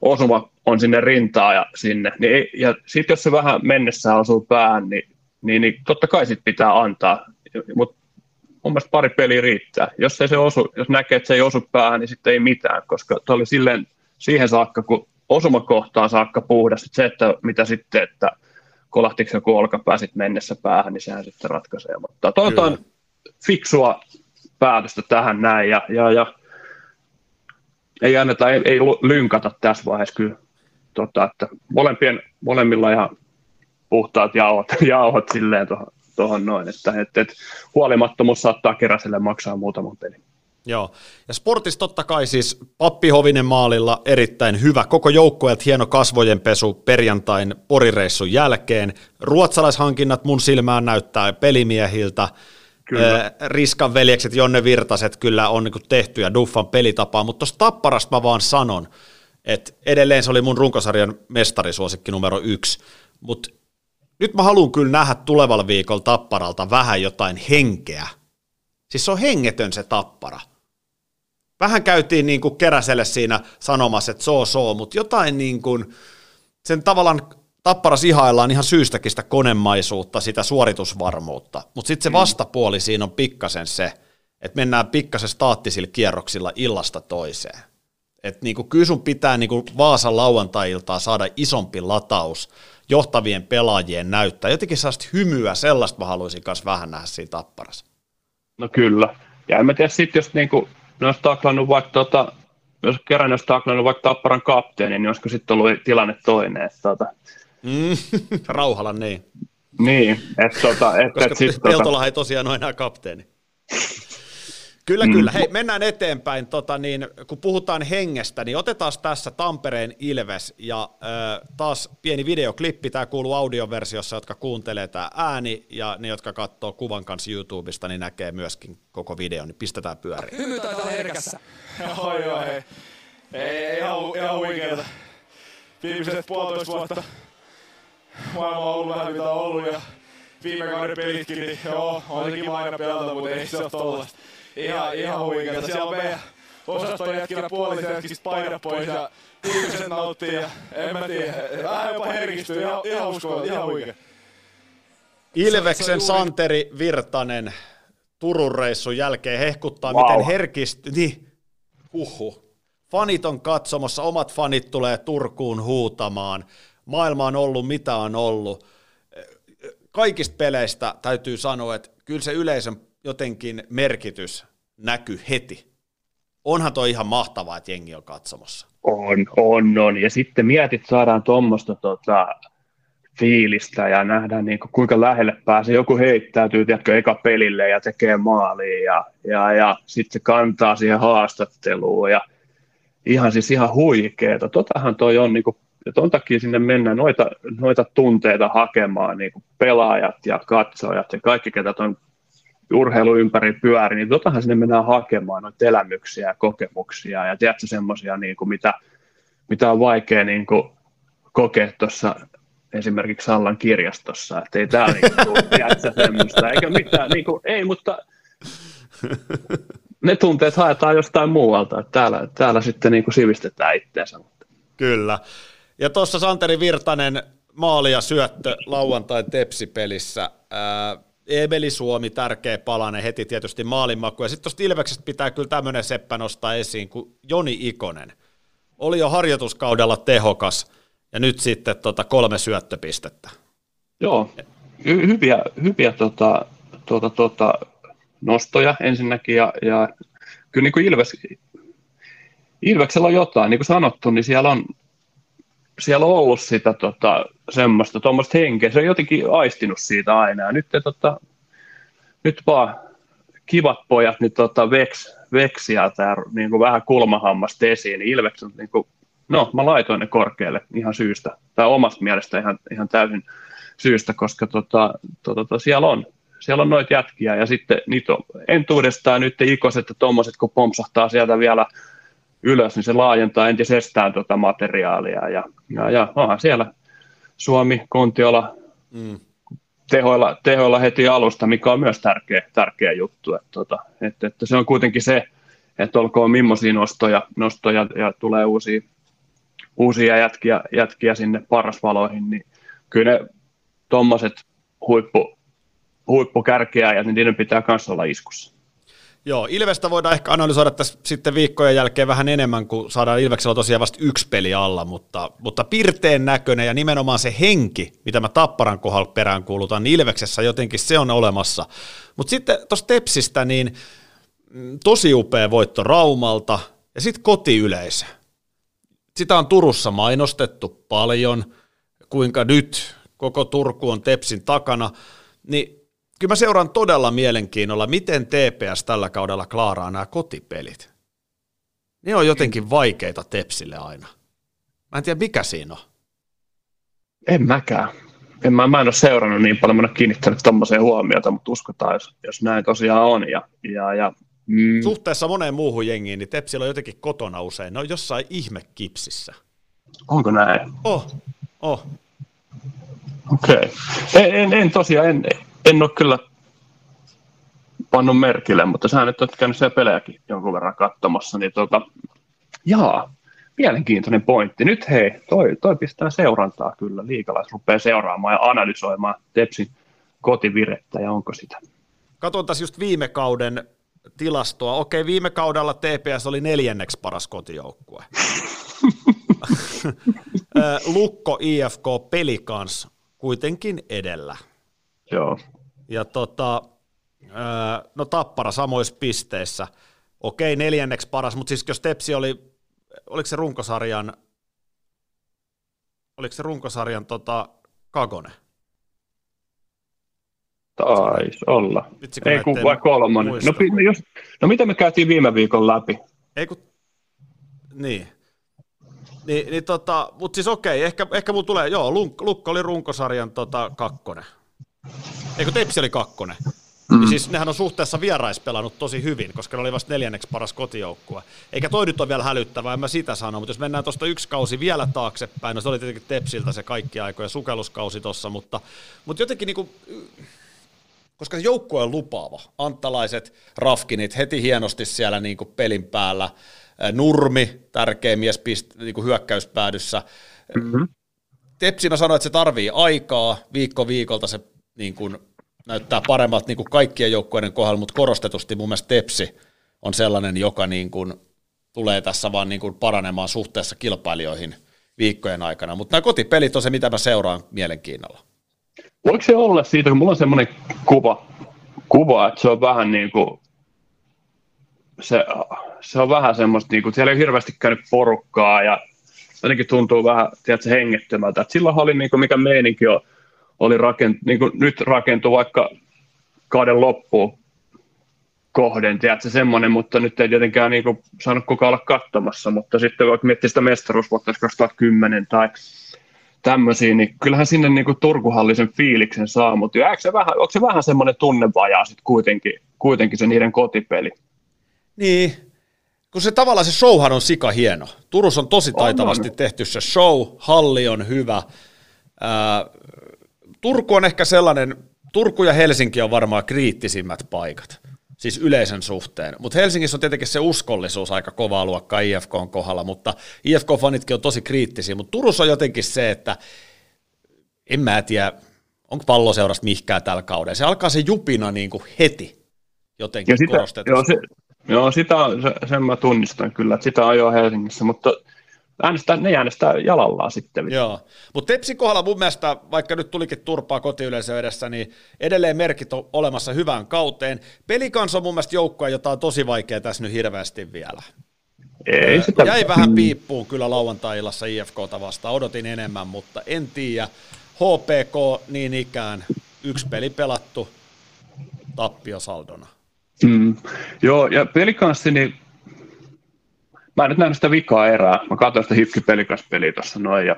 osuma on sinne rintaan ja sinne. Niin ei, ja sitten jos se vähän mennessä osuu päähän, niin, niin, niin totta kai sit pitää antaa. Mutta mun mielestä pari peliä riittää. Jos, ei se osu, jos näkee, että se ei osu päähän, niin sitten ei mitään, koska tuo oli silleen siihen saakka, kun osumakohtaan saakka puhdas. Se, että mitä sitten, että kolahtiko joku olkapää sit mennessä päähän, niin sehän sitten ratkaisee. Mutta toivotaan fiksua päätöstä tähän näin ja, ja, ja ei anneta, ei, ei lynkata tässä vaiheessa kyllä. Tota, että molempien, molemmilla ihan puhtaat jauhot, [laughs] jauhot silleen tuohon noin, että et, et, huolimattomuus saattaa keräselle maksaa muutaman pelin. Joo, ja sportissa totta kai siis Pappi Hovinen maalilla erittäin hyvä. Koko joukkueelta hieno kasvojenpesu perjantain porireissun jälkeen. Ruotsalaishankinnat mun silmään näyttää pelimiehiltä. Kyllä. Riskan veljekset, Jonne Virtaset kyllä on niinku tehty ja Duffan pelitapaa, mutta tuosta Tapparasta mä vaan sanon, että edelleen se oli mun runkosarjan mestarisuosikki numero yksi, mutta nyt mä haluan kyllä nähdä tulevalla viikolla Tapparalta vähän jotain henkeä. Siis se on hengetön se Tappara. Vähän käytiin niin kuin Keräselle siinä sanomassa, että so so, mutta jotain niin kuin, sen tavallaan Tapparas ihaillaan ihan syystäkin sitä konemaisuutta, sitä suoritusvarmuutta, mutta sitten se vastapuoli siinä on pikkasen se, että mennään pikkasen staattisilla kierroksilla illasta toiseen. Että niinku, kyllä sun pitää niinku Vaasan lauantai-iltaa saada isompi lataus johtavien pelaajien näyttää. Jotenkin sellaista hymyä, sellaista mä haluaisin myös vähän nähdä siinä tapparassa. No kyllä. Ja en mä tiedä sitten, jos niinku, ne olisi taklannut vaikka tota, jos kerran olisi taklannut vaikka Tapparan kapteeni, niin olisiko sitten ollut tilanne toinen. Että, tota, Mm, [laughs] rauhalla niin. niin, että tota, et, Koska et sit, tota, Peltola ei tosiaan ole enää kapteeni. Kyllä, Mm. kyllä. Hei, mennään eteenpäin. Tota, niin, kun puhutaan hengestä, niin otetaan tässä Tampereen Ilves ja ö, taas pieni videoklippi. Tämä kuuluu audioversiossa, jotka kuuntelee tämä ääni ja ne, jotka katsoo kuvan kanssa YouTubesta, niin näkee myöskin koko videon. Niin pistetään pyöriin. Hymy taitaa olla herkässä. Joo, joo, hei. Ei, ihan, ihan huikeeta. Viimeiset puolitoista vuotta maailma on ollut vähän mitä on ollut ja viime kauden pelitkin, niin joo, on kiva aina pelata, mutta ei se ole tollasta. Ihan, ihan huikeeta. Siellä on meidän osaston jätkillä puolisen jätkistä paidat pois ja ihmiset nauttii ja en mä tiedä, vähän jopa herkistyy, ihan, ihan uskomaton, ihan huikea. Ilveksen Santeri Virtanen Turun reissun jälkeen hehkuttaa, Vau. miten herkisty... Niin, huhu. fanit on katsomassa, omat fanit tulee Turkuun huutamaan, maailma on ollut mitä on ollut. Kaikista peleistä täytyy sanoa, että kyllä se yleisön jotenkin merkitys näkyy heti. Onhan toi ihan mahtavaa, että jengi on katsomassa. On, on, on. Ja sitten mietit, saadaan tuommoista tota, fiilistä ja nähdään niin kuin, kuinka lähelle pääsee. Joku heittäytyy tiedätkö, eka pelille ja tekee maaliin ja, ja, ja sitten se kantaa siihen haastatteluun ja ihan siis ihan huikeeta. Totahan toi on, niin kuin, ja ton takia sinne mennään noita, noita tunteita hakemaan, niin kuin pelaajat ja katsojat ja kaikki, ketä on urheilu ympäri pyöri, niin totahan sinne mennään hakemaan noita elämyksiä ja kokemuksia ja tiedätkö semmoisia, niin kuin mitä, mitä on vaikea niin kuin, kokea tuossa esimerkiksi Sallan kirjastossa, että ei täällä niinku [laughs] semmoista, eikä mitään, niinku, ei, mutta ne tunteet haetaan jostain muualta, että täällä, täällä sitten niinku sivistetään itseensä. Kyllä. Ja tuossa Santeri Virtanen maali ja syöttö lauantai tepsipelissä. Ää, Emeli Suomi, tärkeä palane, heti tietysti maalinmaku. Ja sitten tuosta Ilveksestä pitää kyllä tämmöinen seppä nostaa esiin kuin Joni Ikonen. Oli jo harjoituskaudella tehokas, ja nyt sitten tota kolme syöttöpistettä. Joo, hy- hyviä, hyviä tota, tota, tota, nostoja ensinnäkin, ja, ja kyllä niin kuin Ilves, Ilveksellä on jotain, niin kuin sanottu, niin siellä on, siellä on ollut sitä tota, semmoista tuommoista henkeä, se on jotenkin aistinut siitä aina, ja nyt, tota, nyt vaan kivat pojat niin tota, veks, veks sieltä niin kuin vähän kulmahammasta esiin, niin Ilveks on niin kuin no mä laitoin ne korkealle ihan syystä, tai omasta mielestä ihan, ihan täysin syystä, koska tota, tota, tota, siellä on siellä on noita jätkiä. Ja sitten niitä on entuudestaan nyt ikoset ja tuommoiset, kun pompsahtaa sieltä vielä ylös, niin se laajentaa entisestään tuota materiaalia. Ja, ja, ja onhan siellä Suomi, Kontiola, mm. tehoilla, tehoilla heti alusta, mikä on myös tärkeä, tärkeä juttu, että, tota, että, että se on kuitenkin se, että olkoon millaisia nostoja, nostoja ja tulee uusia uusia jätkiä, jätkiä sinne parasvaloihin, niin kyllä ne tuommoiset huippu, huippukärkeä ja niin niiden pitää myös olla iskussa. Joo, Ilvestä voidaan ehkä analysoida tässä sitten viikkojen jälkeen vähän enemmän, kun saadaan Ilveksellä tosiaan vasta yksi peli alla, mutta, mutta pirteen näköinen ja nimenomaan se henki, mitä mä Tapparan kohdalla peräänkuulutan, niin Ilveksessä jotenkin se on olemassa. Mutta sitten tuosta Tepsistä, niin mm, tosi upea voitto Raumalta ja sitten kotiyleisö sitä on Turussa mainostettu paljon, kuinka nyt koko Turku on Tepsin takana, niin kyllä mä seuraan todella mielenkiinnolla, miten TPS tällä kaudella klaaraa nämä kotipelit. Ne on jotenkin vaikeita Tepsille aina. Mä en tiedä, mikä siinä on. En mäkään. En mä, mä en ole seurannut niin paljon, mä en ole kiinnittänyt tuommoiseen huomiota, mutta uskotaan, jos, jos näin tosiaan on. Ja, ja, ja Mm. Suhteessa moneen muuhun jengiin, niin Tepsillä on jotenkin kotona usein. Ne on jossain ihmekipsissä. Onko näin? Oh, oh. Okei. Okay. En, en, en tosiaan, en, en ole kyllä pannut merkille, mutta sä nyt olet käynyt siellä pelejäkin jonkun verran katsomassa, niin tota, jaa, mielenkiintoinen pointti. Nyt hei, toi, toi pistää seurantaa kyllä. Liikalais rupeaa seuraamaan ja analysoimaan Tepsin kotivirettä ja onko sitä. Katsotaan just viime kauden tilastoa. Okei, viime kaudella TPS oli neljänneksi paras kotijoukkue. [laughs] Lukko, IFK, Pelikans kuitenkin edellä. Joo. Ja tota, no Tappara samoissa pisteissä. Okei, neljänneksi paras, mutta siis jos Tepsi oli, oliko se runkosarjan, oliko se runkosarjan tota, Kagone? Taisi olla. Vitsi, Ei kun vai kolmonen. No, no, jos, no mitä me käytiin viime viikon läpi? Ei kun, niin. Niin, niin tota, mutta siis okei, ehkä, ehkä mulla tulee, joo, Luk, Lukko oli runkosarjan tota, kakkonen. Eikö Tepsi oli kakkonen? Mm. Ja siis nehän on suhteessa vieraispelannut tosi hyvin, koska ne oli vasta neljänneksi paras kotijoukkue. Eikä toi nyt ole vielä hälyttävää, en mä sitä sano, mutta jos mennään tuosta yksi kausi vielä taaksepäin, no se oli tietenkin Tepsiltä se kaikki aikoja sukelluskausi tuossa, mutta, mutta jotenkin niinku, koska joukkue on lupaava. Anttalaiset, Rafkinit heti hienosti siellä niin kuin pelin päällä. Nurmi, tärkeä mies pist, niin kuin hyökkäyspäädyssä. Mm-hmm. Tepsi mä sanoin, että se tarvii aikaa, viikko viikolta se niin kuin, näyttää paremmalta niin kuin kaikkien joukkueiden kohdalla, mutta korostetusti mun mielestä Tepsi on sellainen, joka niin kuin, tulee tässä vaan niin kuin paranemaan suhteessa kilpailijoihin viikkojen aikana. Mutta nämä kotipelit on se, mitä mä seuraan mielenkiinnolla. Voiko se olla siitä, kun mulla on semmoinen kuva, kuva, että se on vähän niin kuin, se, se on vähän semmoista, niin kuin, siellä ei hirveästi käynyt porukkaa ja jotenkin tuntuu vähän, tiedätkö, hengettömältä. Et silloin oli, niin kuin, mikä meininki on, oli rakent, niin kuin nyt rakentu vaikka kauden loppuun kohden, tiedätkö, semmoinen, mutta nyt ei tietenkään niin kuin, saanut kukaan olla katsomassa, mutta sitten vaikka miettii sitä mestaruusvuotta 2010 tai tämmöisiä, niin kyllähän sinne niin kuin Turkuhallisen fiiliksen saa, mutta onko se vähän, onko se vähän semmoinen tunnevajaa sitten kuitenkin, kuitenkin se niiden kotipeli? Niin, kun se tavallaan se showhan on sika hieno. Turus on tosi taitavasti on, on. tehty se show, halli on hyvä. Ää, Turku on ehkä sellainen, Turku ja Helsinki on varmaan kriittisimmät paikat, siis yleisen suhteen. Mutta Helsingissä on tietenkin se uskollisuus aika kovaa luokkaa IFK on kohdalla, mutta IFK-fanitkin on tosi kriittisiä. Mutta Turussa on jotenkin se, että en mä tiedä, onko palloseurasta mihkään tällä kaudella. Se alkaa se jupina niin kuin heti jotenkin ja sitä, joo, se, joo, sitä, se, sen mä tunnistan kyllä, että sitä ajoa Helsingissä, mutta äänestää, ne äänestää jalallaan sitten. Joo, mutta Tepsin kohdalla mun mielestä, vaikka nyt tulikin turpaa kotiyleisö edessä, niin edelleen merkit on olemassa hyvään kauteen. Pelikans on mun mielestä joukkoja, jota on tosi vaikea tässä nyt hirveästi vielä. Ei sitä... Jäi vähän piippuun kyllä lauantai-illassa IFKta vastaan, odotin enemmän, mutta en tiedä. HPK niin ikään, yksi peli pelattu, tappiosaldona. Mm. Joo, ja pelikanssi, niin mä en nyt nähnyt sitä vikaa erää. Mä katsoin sitä hipki pelikas-peliä tuossa noin. Ja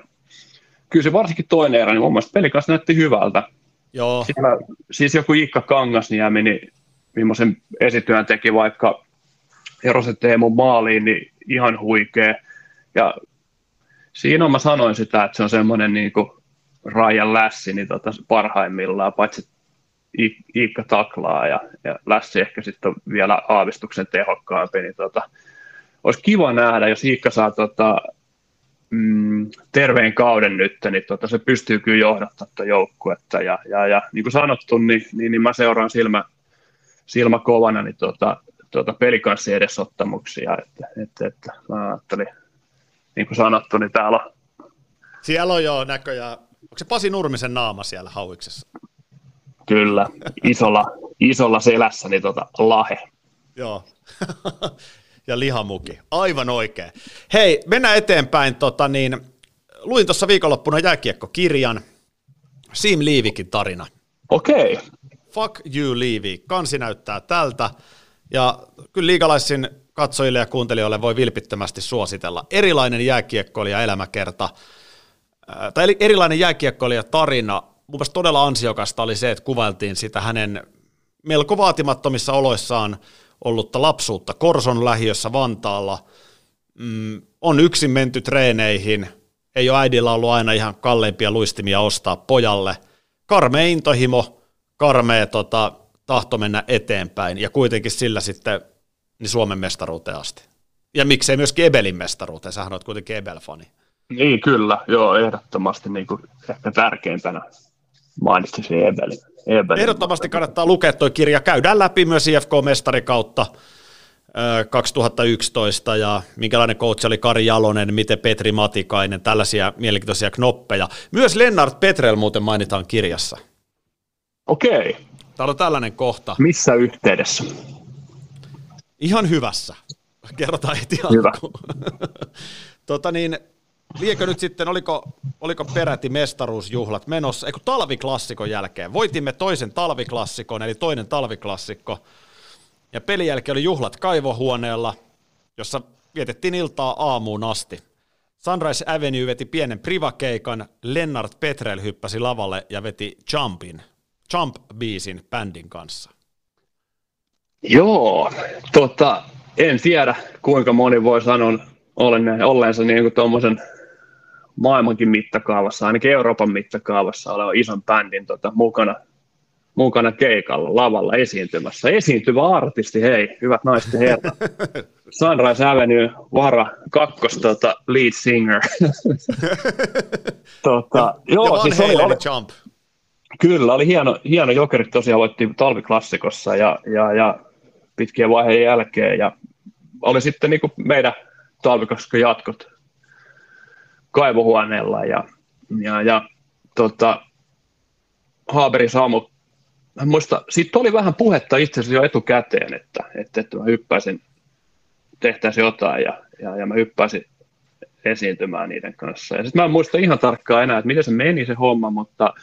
kyllä se varsinkin toinen erä, niin mun mielestä pelikas näytti hyvältä. Joo. Siellä, siis joku Iikka Kangasniemi, niin millaisen esityön teki vaikka Erosen Teemun maaliin, niin ihan huikea. Ja siinä mä sanoin sitä, että se on semmoinen niin kuin Ryan Lässi niin tota, parhaimmillaan, paitsi Iikka taklaa ja, ja Lässi ehkä sitten on vielä aavistuksen tehokkaampi, niin tota, olisi kiva nähdä, jos Iikka saa tota, mm, terveen kauden nyt, niin tota, se pystyy kyllä johdattamaan tuota joukkuetta. Ja, ja, ja, niin kuin sanottu, niin, niin, niin mä seuraan silmä, silmä kovana niin tota, tota pelikanssi edesottamuksia. Että, että, että mä ajattelin, niin kuin sanottu, niin täällä on. Siellä on jo näköjään, onko se Pasi Nurmisen naama siellä hauiksessa? Kyllä, isolla, isolla selässä, niin tota, lahe. Joo. [laughs] ja lihamuki. Aivan oikein. Hei, mennään eteenpäin. Tota, niin, luin tuossa viikonloppuna jääkiekkokirjan. Sim Liivikin tarina. Okei. Okay. Fuck you Liivi. Kansi näyttää tältä. Ja kyllä liigalaisin katsojille ja kuuntelijoille voi vilpittömästi suositella. Erilainen jääkiekkoilija elämäkerta, tai erilainen jääkiekkoilija tarina. Mun todella ansiokasta oli se, että kuvailtiin sitä hänen melko vaatimattomissa oloissaan ollutta lapsuutta Korson lähiössä Vantaalla. Mm, on yksin menty treeneihin, ei ole äidillä ollut aina ihan kalleimpia luistimia ostaa pojalle. Karmea intohimo, karmea tota, tahto mennä eteenpäin ja kuitenkin sillä sitten niin Suomen mestaruuteen asti. Ja miksei myöskin Ebelin mestaruuteen, sähän olet kuitenkin Ebel-fani. Niin, kyllä, joo, ehdottomasti niin kuin ehkä tärkeimpänä mainitsisin Ebelin. Ebelin. Ehdottomasti kannattaa lukea tuo kirja. Käydään läpi myös IFK-mestarikautta 2011 ja minkälainen coach oli Kari Jalonen, miten Petri Matikainen, tällaisia mielenkiintoisia knoppeja. Myös Lennart Petrel muuten mainitaan kirjassa. Okei. Täällä on tällainen kohta. Missä yhteydessä? Ihan hyvässä. Kerrotaan heti Hyvä. [laughs] tota niin, liekö nyt sitten, oliko, oliko peräti mestaruusjuhlat menossa, eikö talviklassikon jälkeen. Voitimme toisen talviklassikon, eli toinen talviklassikko. Ja pelin jälkeen oli juhlat kaivohuoneella, jossa vietettiin iltaa aamuun asti. Sunrise Avenue veti pienen privakeikan, Lennart Petrel hyppäsi lavalle ja veti Jumpin, Jump-biisin bändin kanssa. Joo, tota, en tiedä kuinka moni voi sanoa olleensa niin tuommoisen maailmankin mittakaavassa, ainakin Euroopan mittakaavassa oleva ison bändin tota, mukana, mukana keikalla, lavalla esiintymässä. Esiintyvä artisti, hei, hyvät naiset ja herrat. [laughs] Sunrise Avenue, Vara, kakkos tota, lead singer. [laughs] tota, joo, ja siis oli, oli, jump. Kyllä, oli hieno, hieno jokerit tosiaan voitti talviklassikossa ja, ja, ja pitkien vaiheen jälkeen ja oli sitten niin kuin meidän talvikaskon jatkot kaivohuoneella ja, ja, ja tota, Haaberi Samu, muista, siitä oli vähän puhetta itse asiassa jo etukäteen, että, että, että mä hyppäisin, tehtäisiin jotain ja, ja, ja mä hyppäisin esiintymään niiden kanssa. Ja sitten mä en muista ihan tarkkaan enää, että miten se meni se homma, mutta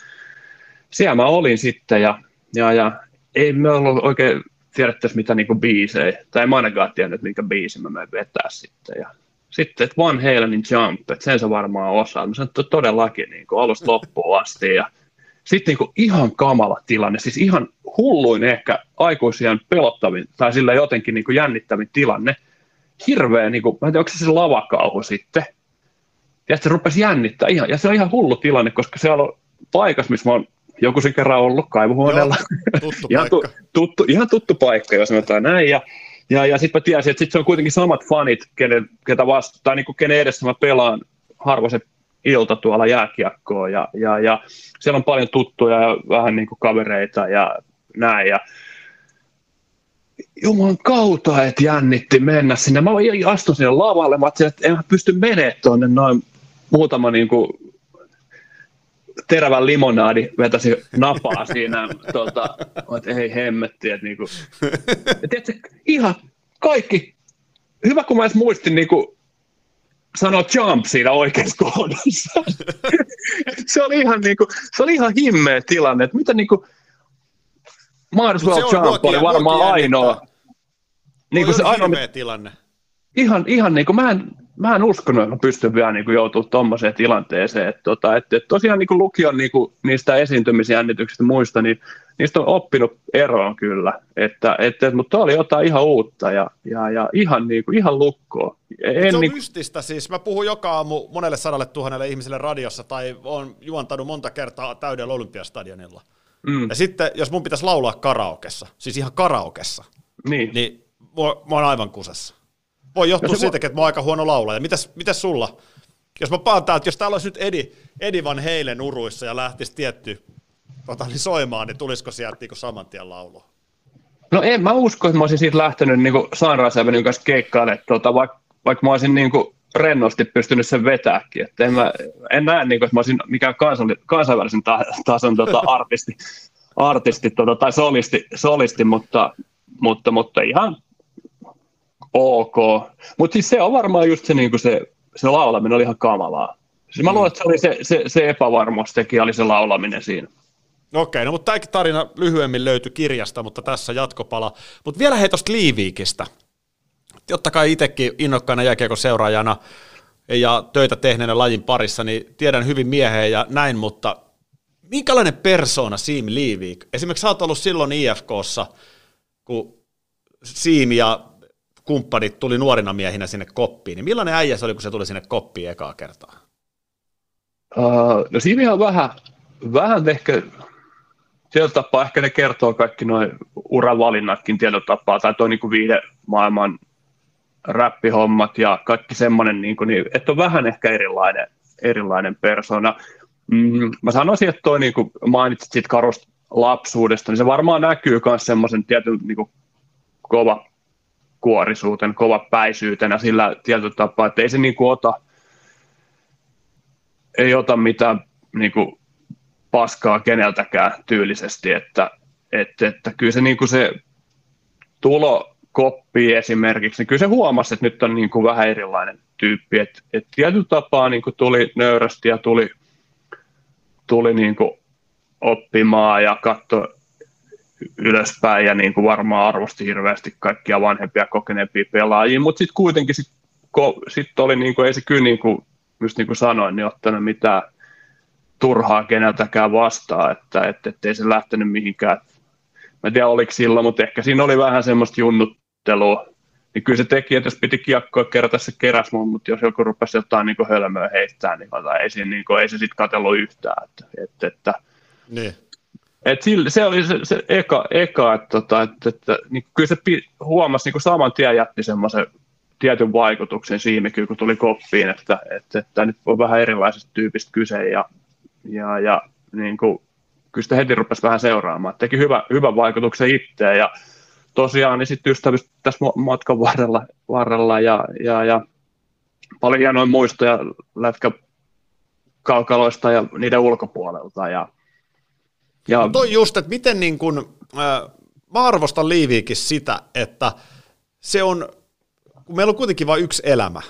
siellä mä olin sitten ja, ja, ja ei me ollut oikein tiedettäisi mitä niinku biisejä, tai en mä ainakaan tiennyt, minkä biisin mä menen vetää sitten. Ja sitten, että Van Halenin Jump, että sen se varmaan osaa. Mä sanoin, että todellakin niin kuin alusta loppuun asti. Ja sitten niin kuin ihan kamala tilanne, siis ihan hulluin ehkä aikuisien pelottavin, tai sillä jotenkin niin kuin jännittävin tilanne. Hirveä, niin kuin, mä en tiedä, onko se se lavakauhu sitten. Ja se rupesi jännittää ihan, ja se on ihan hullu tilanne, koska se on paikassa, missä mä oon joku sen kerran ollut kaivuhuoneella. Joo, tuttu [laughs] ihan, tu, tuttu, ihan tuttu paikka, jos sanotaan näin. Ja, ja, ja sitten mä tiesin, että sit se on kuitenkin samat fanit, kenen, ketä vasta, tai niin kuin kenen edessä mä pelaan harvoin ilta tuolla jääkiekkoa. Ja, ja, ja siellä on paljon tuttuja ja vähän niin kuin kavereita ja näin. Ja, Jumalan kautta, että jännitti mennä sinne. Mä astun sinne lavalle, mä ajattelin, että en pysty menemään tuonne noin muutama niin kuin terävän limonaadi vetäisi napaa siinä, tuota, että ei hemmetti, että niinku, ja tiedätkö, ihan kaikki, hyvä kun mä edes muistin niinku, sanoa jump siinä oikeassa kohdassa. [laughs] se oli ihan niinku, se oli ihan himmeä tilanne, että mitä niinku, Marswell Jump oli varmaan ainoa. Niin kuin se ainoa, tilanne. Ihan, ihan niin kuin, mä en, mä en uskonut, että mä pystyn vielä niin joutumaan tuommoiseen tilanteeseen. Että, tota, että, että tosiaan niin kuin lukion niin kuin niistä esiintymisjännityksistä muista, niin niistä on oppinut eroon kyllä. Että, että, mutta oli jotain ihan uutta ja, ja, ja ihan, niin kuin, ihan lukkoa. En, se on niin... mystistä siis. Mä puhun joka aamu monelle sadalle tuhannelle ihmiselle radiossa tai on juontanut monta kertaa täydellä olympiastadionilla. Mm. Ja sitten, jos mun pitäisi laulaa karaokessa, siis ihan karaokessa, niin, niin mä, mä oon aivan kusessa. Voi johtua no siitäkin, että mä oon aika huono laulaja. Mitäs, mitäs sulla? Jos mä paan täältä, jos täällä olisi nyt Edi, Edi Van Heilen uruissa ja lähtisi tietty tota, niin soimaan, niin tulisiko sieltä niin saman tien laulu? No en mä usko, että mä olisin siitä lähtenyt niin Sunrise kanssa keikkaan, tota, vaikka vaik mä olisin niin kuin rennosti pystynyt sen vetääkin. Että en, mä, en näe, niin kuin, että mä olisin mikään kansainvälisen tason tota, [laughs] artisti, artisti tota, tai solisti, solisti mutta, mutta, mutta ihan ok. Mutta siis se on varmaan just se, niin kuin se, se laulaminen oli ihan kamalaa. Siis mä luulen, että se, oli se, se, se epävarmuustekijä oli se laulaminen siinä. Okei, no mutta tämäkin tarina lyhyemmin löytyi kirjasta, mutta tässä jatkopala. Mutta vielä hei tuosta Liiviikistä. Totta kai itsekin innokkaana jääkiekon seuraajana ja töitä tehneenä lajin parissa, niin tiedän hyvin mieheen ja näin, mutta minkälainen persona Siim Liiviik? Esimerkiksi sä oot ollut silloin IFKssa, kun Siim ja kumppanit tuli nuorina miehinä sinne koppiin, niin millainen äijä se oli, kun se tuli sinne koppiin ekaa kertaa? Uh, no siinä on vähän, vähän ehkä tietyllä tapaa ehkä ne kertoo kaikki noin uravalinnatkin tietyllä tapaa, tai tuo niin viide maailman räppihommat ja kaikki semmoinen, niin kuin, niin, että on vähän ehkä erilainen, erilainen persona. Mm, mä sanoisin, että toi niin kuin mainitsit siitä karusta lapsuudesta, niin se varmaan näkyy myös semmoisen tietyn niin kuin, kova kuorisuuten, kova päisyytenä sillä tietyllä tapaa, että ei se niin kuin ota, ei ota mitään niin kuin paskaa keneltäkään tyylisesti, että, että, että kyllä se, niin kuin se tulo koppi esimerkiksi, niin kyllä se huomasi, että nyt on niin kuin vähän erilainen tyyppi, että, että tietyllä tapaa niin kuin tuli nöyrästi ja tuli, tuli niin kuin oppimaan ja katsoi ylöspäin ja niin kuin varmaan arvosti hirveästi kaikkia vanhempia kokeneempia pelaajia, mutta sitten kuitenkin sit, ko, sit oli niin kuin, ei se kyllä niin kuin, just niin kuin sanoin, niin ottanut mitään turhaa keneltäkään vastaan, että, että, että ei se lähtenyt mihinkään. Mä en tiedä oliko silloin, mutta ehkä siinä oli vähän semmoista junnuttelua. Niin kyllä se teki, että jos piti kiekkoa kerätä, se keräs mun, mutta jos joku rupesi jotain niin hölmöä heittää, niin ei, siinä, niin kuin, ei se sitten katsellut yhtään. Että, että, että, niin. Et sille, se oli se, se eka, eka että, tota, että, että niin kyllä se huomasi niin saman tien jätti semmoisen tietyn vaikutuksen siinä, kun tuli koppiin, että, että, että nyt on vähän erilaisesta tyypistä kyse ja, ja, ja niin kuin, kyllä sitä heti rupesi vähän seuraamaan. Teki hyvä, vaikutuksen itseään ja tosiaan niin sitten ystävyys tässä matkan varrella, varrella ja, ja, ja paljon hienoja muistoja lätkä kaukaloista ja niiden ulkopuolelta. Ja, ja... No toi just, että miten niin kun, äh, mä arvostan Liiviikin sitä, että se on, kun meillä on kuitenkin vain yksi elämä,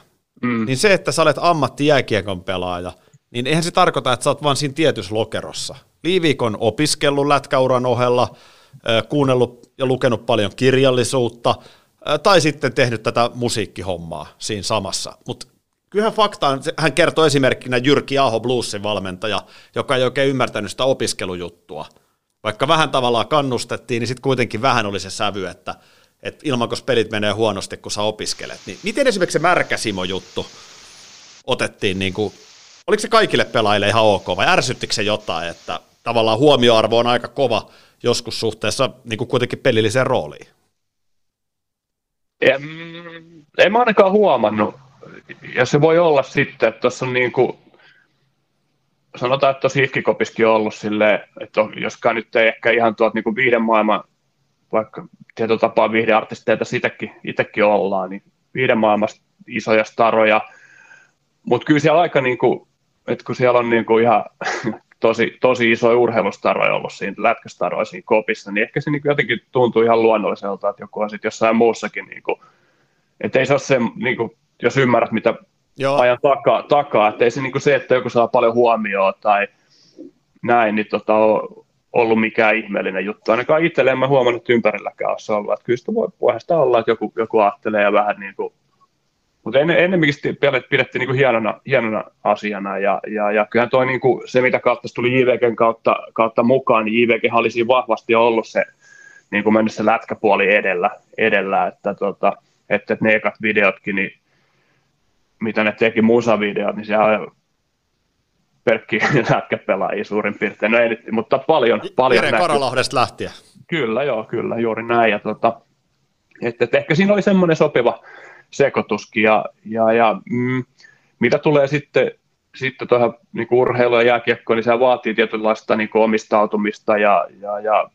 mm. niin se, että sä olet ammattijääkiekon pelaaja, niin eihän se tarkoita, että sä oot vaan siinä tietyssä lokerossa. Liiviik on opiskellut lätkäuran ohella, kuunnellut ja lukenut paljon kirjallisuutta, tai sitten tehnyt tätä musiikkihommaa siinä samassa. Mutta kyllähän fakta on, hän kertoo esimerkkinä Jyrki Aho Bluesin valmentaja, joka ei oikein ymmärtänyt sitä opiskelujuttua. Vaikka vähän tavallaan kannustettiin, niin sitten kuitenkin vähän oli se sävy, että, että ilmankos pelit menee huonosti, kun sä opiskelet. Niin miten esimerkiksi se Märkäsimo-juttu otettiin, niin kuin, oliko se kaikille pelaajille ihan ok, vai ärsyttikö se jotain, että tavallaan huomioarvo on aika kova joskus suhteessa niin kuin kuitenkin pelilliseen rooliin? En, en mä ainakaan huomannut. Ja se voi olla sitten, että tuossa on niin kuin, sanotaan, että tuossa Hifkikopiskin on ollut silleen, että joskaan nyt ei ehkä ihan tuot niin viiden maailman, vaikka tietyllä tapaa viihdeartisteita sitäkin, itsekin ollaan, niin viiden maailmasta isoja staroja, mutta kyllä siellä aika niin kuin, että kun siellä on niin kuin ihan [laughs] tosi, tosi iso urheilustaroja ollut siinä lätkästaroja siinä kopissa, niin ehkä se niin jotenkin tuntuu ihan luonnolliselta, että joku on sitten jossain muussakin, niin kuin, että ei se ole se, niin kuin, jos ymmärrät mitä Joo. ajan takaa, takaa että ei se niin se, että joku saa paljon huomioon tai näin, niin tota, on ollut mikään ihmeellinen juttu. Ainakaan itselle en mä huomannut, että ympärilläkään olisi ollut. Että kyllä sitä voi, sitä olla, että joku, joku ajattelee ja vähän niin kuin mutta en, ennemminkin pidettiin niin kuin hienona, hienona asiana, ja, ja, ja kyllähän toi niin kuin se, mitä kautta tuli JVGn kautta, kautta mukaan, niin JVG oli siinä vahvasti ollut se niin kuin mennyt se lätkäpuoli edellä, edellä että, tota, että, että ne ekat videotkin, niin mitä ne teki musavideot, niin sehän on pelkki [laughs] lätkäpelaajia suurin piirtein, no ei mutta paljon. paljon Jere Karalahdesta lähtien. Kyllä, joo, kyllä, juuri näin, ja tota, että, että ehkä siinä oli semmoinen sopiva, sekoituskin. Ja, ja, ja mm, mitä tulee sitten, sitten tuohon niin urheilu ja jääkiekkoon, niin se vaatii tietynlaista niin kuin omistautumista ja, ja, ja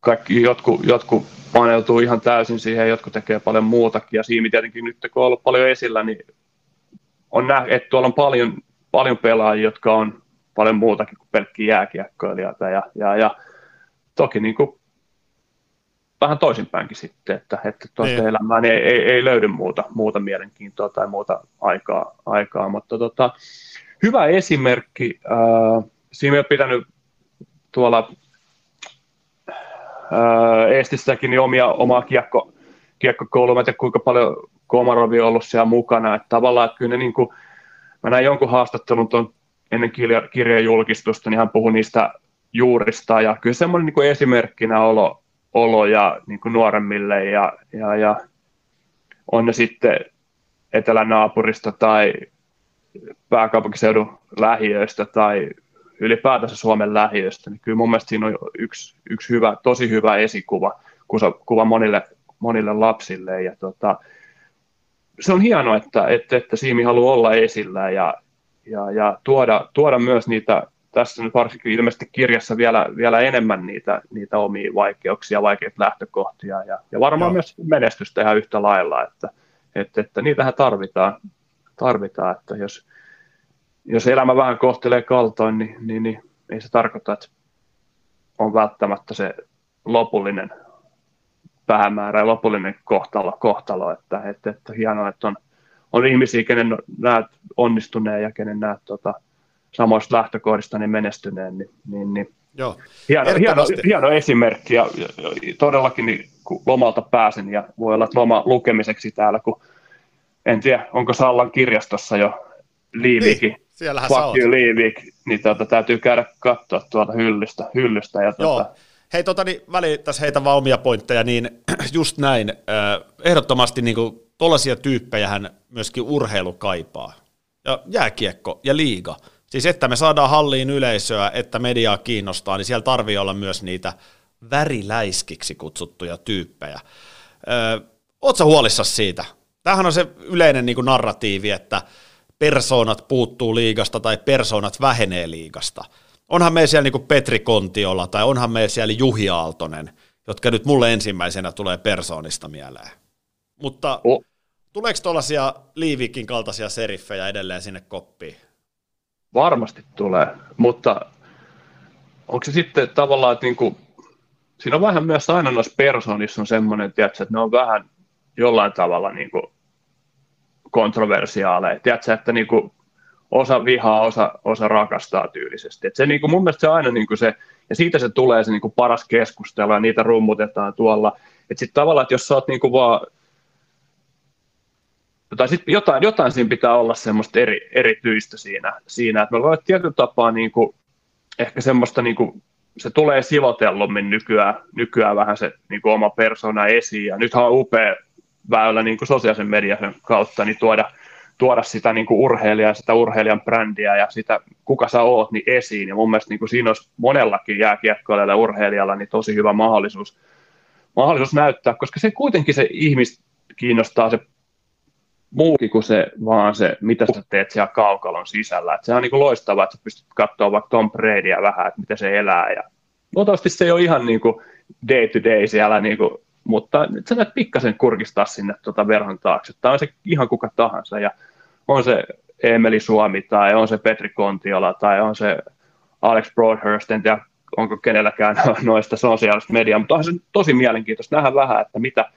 kaikki jotkut, jotkut paneutuu ihan täysin siihen, jotkut tekee paljon muutakin, ja siinä tietenkin nyt kun on ollut paljon esillä, niin on nä- että tuolla on paljon, paljon pelaajia, jotka on paljon muutakin kuin pelkkiä jääkiekkoilijoita, ja, ja, ja toki niin kuin vähän toisinpäinkin sitten, että, että tuosta niin. elämään ei, ei, ei, löydy muuta, muuta mielenkiintoa tai muuta aikaa, aikaa. mutta tota, hyvä esimerkki, äh, siinä on pitänyt tuolla Eestissäkin niin omia, omaa kiekko, kiekkokoulua, tiedä kuinka paljon Komarovi on ollut siellä mukana, että tavallaan, että kyllä ne niin kuin, mä näin jonkun haastattelun tuon ennen kirja, kirjan julkistusta, niin hän puhui niistä juurista, ja kyllä semmoinen niin esimerkkinä olo, oloja niin kuin nuoremmille ja, ja, ja on ne sitten etelänaapurista tai pääkaupunkiseudun lähiöistä tai ylipäätänsä Suomen lähiöistä, niin kyllä mun mielestä siinä on yksi, yksi hyvä, tosi hyvä esikuva kuva, kuva monille, monille lapsille. Ja tota, se on hienoa, että, että, että Siimi haluaa olla esillä ja, ja, ja tuoda, tuoda myös niitä tässä nyt varsinkin ilmeisesti kirjassa vielä, vielä enemmän niitä, niitä omia vaikeuksia, vaikeita lähtökohtia ja, ja varmaan Joo. myös menestystä ihan yhtä lailla, että, että, että niitähän tarvitaan, tarvitaan että jos, jos elämä vähän kohtelee kaltoin, niin, niin, niin ei se tarkoita, että on välttämättä se lopullinen päämäärä ja lopullinen kohtalo, kohtalo että, että, että hienoa, että on, on ihmisiä, kenen näet onnistuneen ja kenen näet tota, samoista lähtökohdista niin menestyneen, niin, niin, niin. Joo. Hieno, hieno, hieno esimerkki ja, ja todellakin niin, kun lomalta pääsin ja voi olla, että loma lukemiseksi täällä, kun en tiedä, onko Sallan kirjastossa jo Liivikin, niin, siellähän Fuck you, Liivik, niin tuota, täytyy käydä katsoa tuolta hyllystä. hyllystä ja Joo. Tuota... Hei, tota, niin, väli tässä heitä vaan omia pointteja, niin [clears throat] just näin, ehdottomasti niin tuollaisia tyyppejä myöskin urheilu kaipaa. Ja jääkiekko ja liiga – Siis että me saadaan halliin yleisöä, että mediaa kiinnostaa, niin siellä tarvii olla myös niitä väriläiskiksi kutsuttuja tyyppejä. Öö, Oletko huolissa siitä? Tämähän on se yleinen niin kuin narratiivi, että persoonat puuttuu liigasta tai persoonat vähenee liigasta. Onhan meillä siellä niin kuin Petri Kontiola tai onhan meillä siellä Juhi Aaltonen, jotka nyt mulle ensimmäisenä tulee persoonista mieleen. Mutta oh. Tuleeko tuollaisia Liivikin kaltaisia seriffejä edelleen sinne koppiin? Varmasti tulee, mutta onko se sitten tavallaan, että niinku, siinä on vähän myös aina noissa persoonissa on semmoinen, tiedätkö, että ne on vähän jollain tavalla niinku kontroversiaaleja. Tiedätkö, että niinku osa vihaa, osa, osa rakastaa tyylisesti. Et se niinku, mun mielestä se aina niinku se, ja siitä se tulee se niinku paras keskustelu, ja niitä rummutetaan tuolla. Että sitten tavallaan, että jos sä oot niinku vaan tai sitten jotain, jotain siinä pitää olla semmoista eri, erityistä siinä, siinä että me voidaan tietyllä tapaa niin kuin, ehkä semmoista, niin kuin, se tulee silotellummin nykyään, nykyään vähän se niin kuin oma persona esiin, ja nythän on upea väylä niin kuin sosiaalisen median kautta niin tuoda, tuoda sitä niin kuin urheilijaa, sitä urheilijan brändiä ja sitä, kuka sä oot, niin esiin, ja mun mielestä niin kuin siinä olisi monellakin jääkiekkoilijalla ja urheilijalla niin tosi hyvä mahdollisuus, mahdollisuus näyttää, koska se kuitenkin se ihmis kiinnostaa se muukin kuin se, vaan se, mitä sä teet siellä kaukalon sisällä. Et se on niin kuin loistavaa, että sä pystyt katsoa vaikka Tom Bradya vähän, että miten se elää. Ja luultavasti se ei ole ihan niin kuin day to day siellä, niin kuin, mutta sä näet pikkasen kurkistaa sinne tuota verhon taakse. Tai on se ihan kuka tahansa. Ja on se Emeli Suomi tai on se Petri Kontiola tai on se Alex Broadhurst, en tiedä onko kenelläkään [laughs] noista sosiaalista mediaa, mutta on se tosi mielenkiintoista nähdä vähän, että mitä,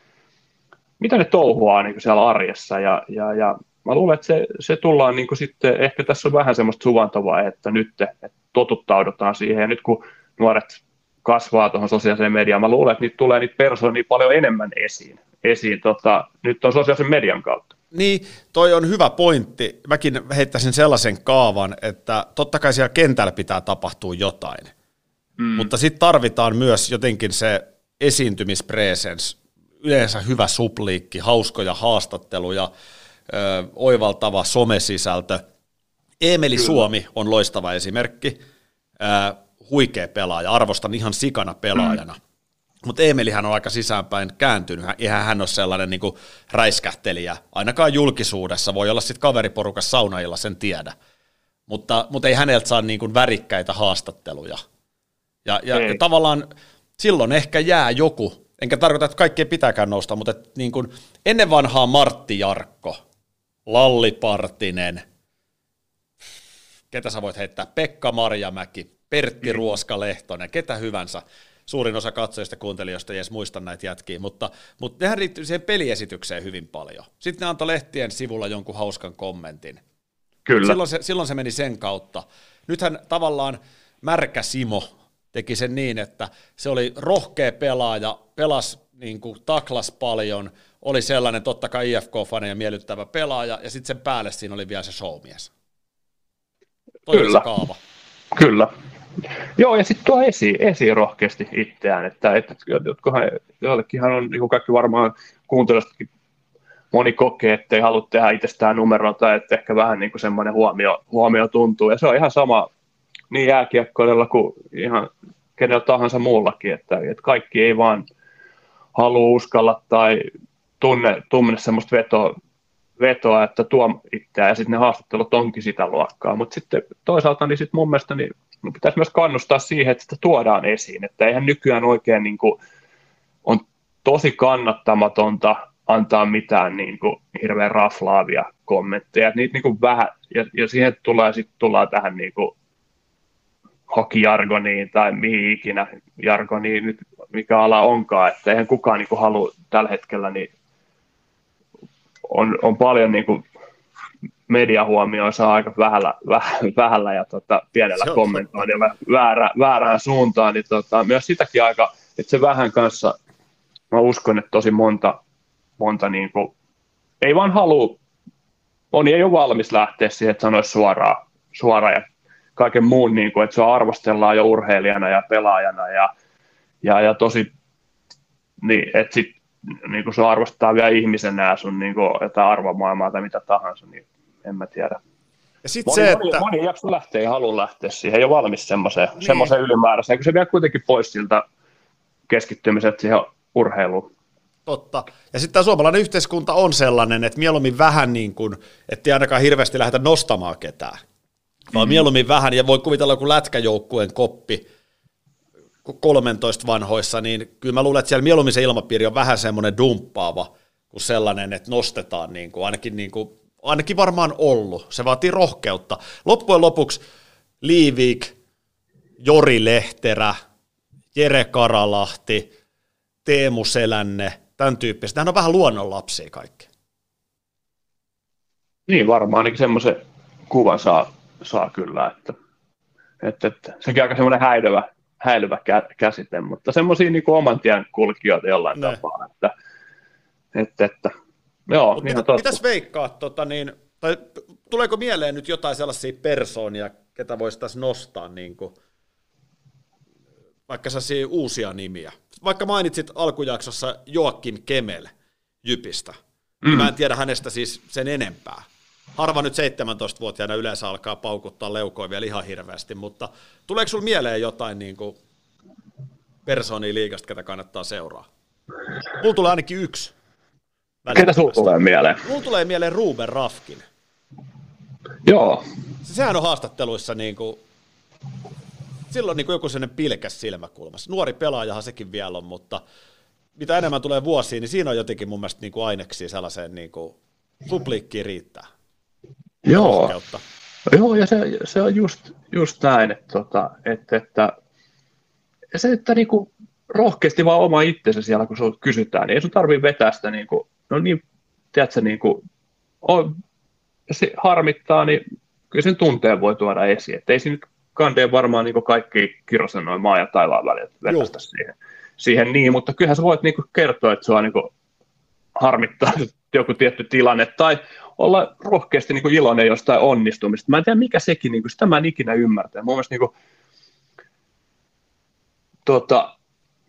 mitä ne touhuaa niin siellä arjessa. Ja, ja, ja mä luulen, että se, se tullaan niin sitten, ehkä tässä on vähän semmoista suvantavaa, että nyt että totuttaudutaan siihen. Ja nyt kun nuoret kasvaa tuohon sosiaaliseen mediaan, mä luulen, että niitä tulee niitä persoonia niin paljon enemmän esiin. esiin tota, nyt on sosiaalisen median kautta. Niin, toi on hyvä pointti. Mäkin heittäisin sellaisen kaavan, että totta kai siellä kentällä pitää tapahtua jotain. Mm. Mutta sitten tarvitaan myös jotenkin se esiintymispresens, yleensä hyvä supliikki, hauskoja haastatteluja, ö, oivaltava somesisältö. Emeli Kyllä. Suomi on loistava esimerkki, ö, huikea pelaaja, arvostan ihan sikana pelaajana. [clears throat] Mm. Mutta Emelihän on aika sisäänpäin kääntynyt, eihän hän ole sellainen niinku räiskähtelijä, ainakaan julkisuudessa, voi olla sitten kaveriporukassa saunailla, sen tiedä. Mutta, mutta ei häneltä saa niinku värikkäitä haastatteluja. Ja, ja, ja tavallaan silloin ehkä jää joku enkä tarkoita, että kaikkien pitääkään nousta, mutta että niin kuin ennen vanhaa Martti Jarkko, Lalli Partinen, ketä sä voit heittää, Pekka Marjamäki, Pertti mm. Ruoska-Lehtonen, ketä hyvänsä. Suurin osa katsojista kuuntelijoista ei edes muista näitä jätkiä, mutta, mutta nehän liittyy siihen peliesitykseen hyvin paljon. Sitten ne antoi lehtien sivulla jonkun hauskan kommentin. Kyllä. Silloin se, silloin se meni sen kautta. Nythän tavallaan Märkä Simo teki sen niin, että se oli rohkea pelaaja, pelas niin kuin, taklas paljon, oli sellainen totta kai IFK-fani ja miellyttävä pelaaja, ja sitten sen päälle siinä oli vielä se showmies. Toi Kyllä. kaava. Kyllä. Joo, ja sitten tuo esiin, esiin rohkeasti itseään, että, että jotkohan, joillekinhan on, niin kaikki varmaan kuuntelijoistakin moni kokee, että ei halua tehdä itsestään numeroa tai että ehkä vähän niin semmoinen huomio, huomio tuntuu, ja se on ihan sama niin jääkiekkoilla kuin ihan kenellä tahansa muullakin, että, että kaikki ei vaan halua uskalla tai tunne, tunne semmoista vetoa, vetoa, että tuo itseään, ja sitten ne haastattelut onkin sitä luokkaa, mutta sitten toisaalta niin sit mun mielestä niin pitäisi myös kannustaa siihen, että sitä tuodaan esiin, että eihän nykyään oikein niin kuin, on tosi kannattamatonta antaa mitään niin kuin, hirveän raflaavia kommentteja, että niitä niin kuin vähän, ja, ja siihen tulee, sitten tullaan tähän niin kuin, hokijargoniin tai mihin ikinä jargoniin nyt mikä ala onkaan, että eihän kukaan niin kuin halua tällä hetkellä, niin on, on paljon niin kuin mediahuomioon saa aika vähällä, vähällä ja tota, pienellä kommentoinnilla väärä, väärään suuntaan, niin tota, myös sitäkin aika, että se vähän kanssa, mä uskon, että tosi monta, monta niin kuin, ei vaan halua, moni ei ole valmis lähteä siihen, että sanoisi suoraan, suoraan ja kaiken muun, niin kuin, että se arvostellaan jo urheilijana ja pelaajana ja, ja, ja tosi, niin, että sit, niin kuin se arvostaa vielä ihmisenä ja sun niin kuin, jotain arvomaailmaa tai mitä tahansa, niin en mä tiedä. Ja sit moni, se, että... moni, moni jakso lähtee, ei halua lähteä siihen, ei ole valmis semmoiseen, niin. semmoiseen ylimääräiseen, kun se vie kuitenkin pois siltä keskittymiset siihen urheiluun. Totta. Ja sitten tämä suomalainen yhteiskunta on sellainen, että mieluummin vähän niin kuin, että ei ainakaan hirveästi lähdetä nostamaan ketään vaan mm-hmm. mieluummin vähän, ja voi kuvitella joku lätkäjoukkueen koppi 13 vanhoissa, niin kyllä mä luulen, että siellä mieluummin se ilmapiiri on vähän semmoinen dumppaava, kuin sellainen, että nostetaan niin kuin, ainakin, niin kuin, ainakin varmaan ollut. Se vaatii rohkeutta. Loppujen lopuksi Liivik, Jori Lehterä, Jere Karalahti, Teemu Selänne, tämän tyyppistä. Hän on vähän luonnonlapsia kaikki. Niin varmaan ainakin semmoisen kuvan saa, saa kyllä, että, että, että sekin on aika semmoinen häilyvä, häilyvä käsite, mutta semmoisia niin oman tien kulkijoita jollain ne. tapaa, että, että, että joo, Mut mitä, mitäs veikkaat, tota, niin, tai tuleeko mieleen nyt jotain sellaisia persoonia, ketä voisi tässä nostaa, niin kuin, vaikka sellaisia uusia nimiä? Vaikka mainitsit alkujaksossa Joakin Kemel Jypistä, niin mm. mä en tiedä hänestä siis sen enempää harva nyt 17-vuotiaana yleensä alkaa paukuttaa leukoja vielä ihan hirveästi, mutta tuleeko sinulla mieleen jotain niin kuin persoonia liikasta, ketä kannattaa seuraa? Mulla tulee ainakin yksi. Ketä sinulla tulee mieleen? Mulla tulee mieleen Ruben Rafkin. Joo. Sehän on haastatteluissa niin kuin, silloin niin kuin joku sellainen pilkäs silmäkulmassa. Nuori pelaajahan sekin vielä on, mutta mitä enemmän tulee vuosiin, niin siinä on jotenkin mun mielestä niin kuin aineksia sellaiseen niin kuin publiikkiin riittää. Joo. Rohkeutta. Joo, ja se, se on just, just näin, että, tota, että, että se, että niinku rohkeasti vaan oma itsensä siellä, kun sinulta kysytään, niin ei sun tarvitse vetää sitä, niinku, no niin, tiedätkö, niinku, on, jos se harmittaa, niin kyllä sen tunteen voi tuoda esiin. Että ei siinä nyt kandeen varmaan niin kaikki kirjoisen noin maa ja taivaan välillä siihen, siihen, niin, mutta kyllähän sä voit niin kertoa, että sua niin harmittaa [laughs] joku tietty tilanne, tai olla rohkeasti niin kuin iloinen jostain onnistumista. Mä en tiedä, mikä sekin, niin kuin, sitä mä en ikinä ymmärtää. Mun mielestä niin kuin, tota,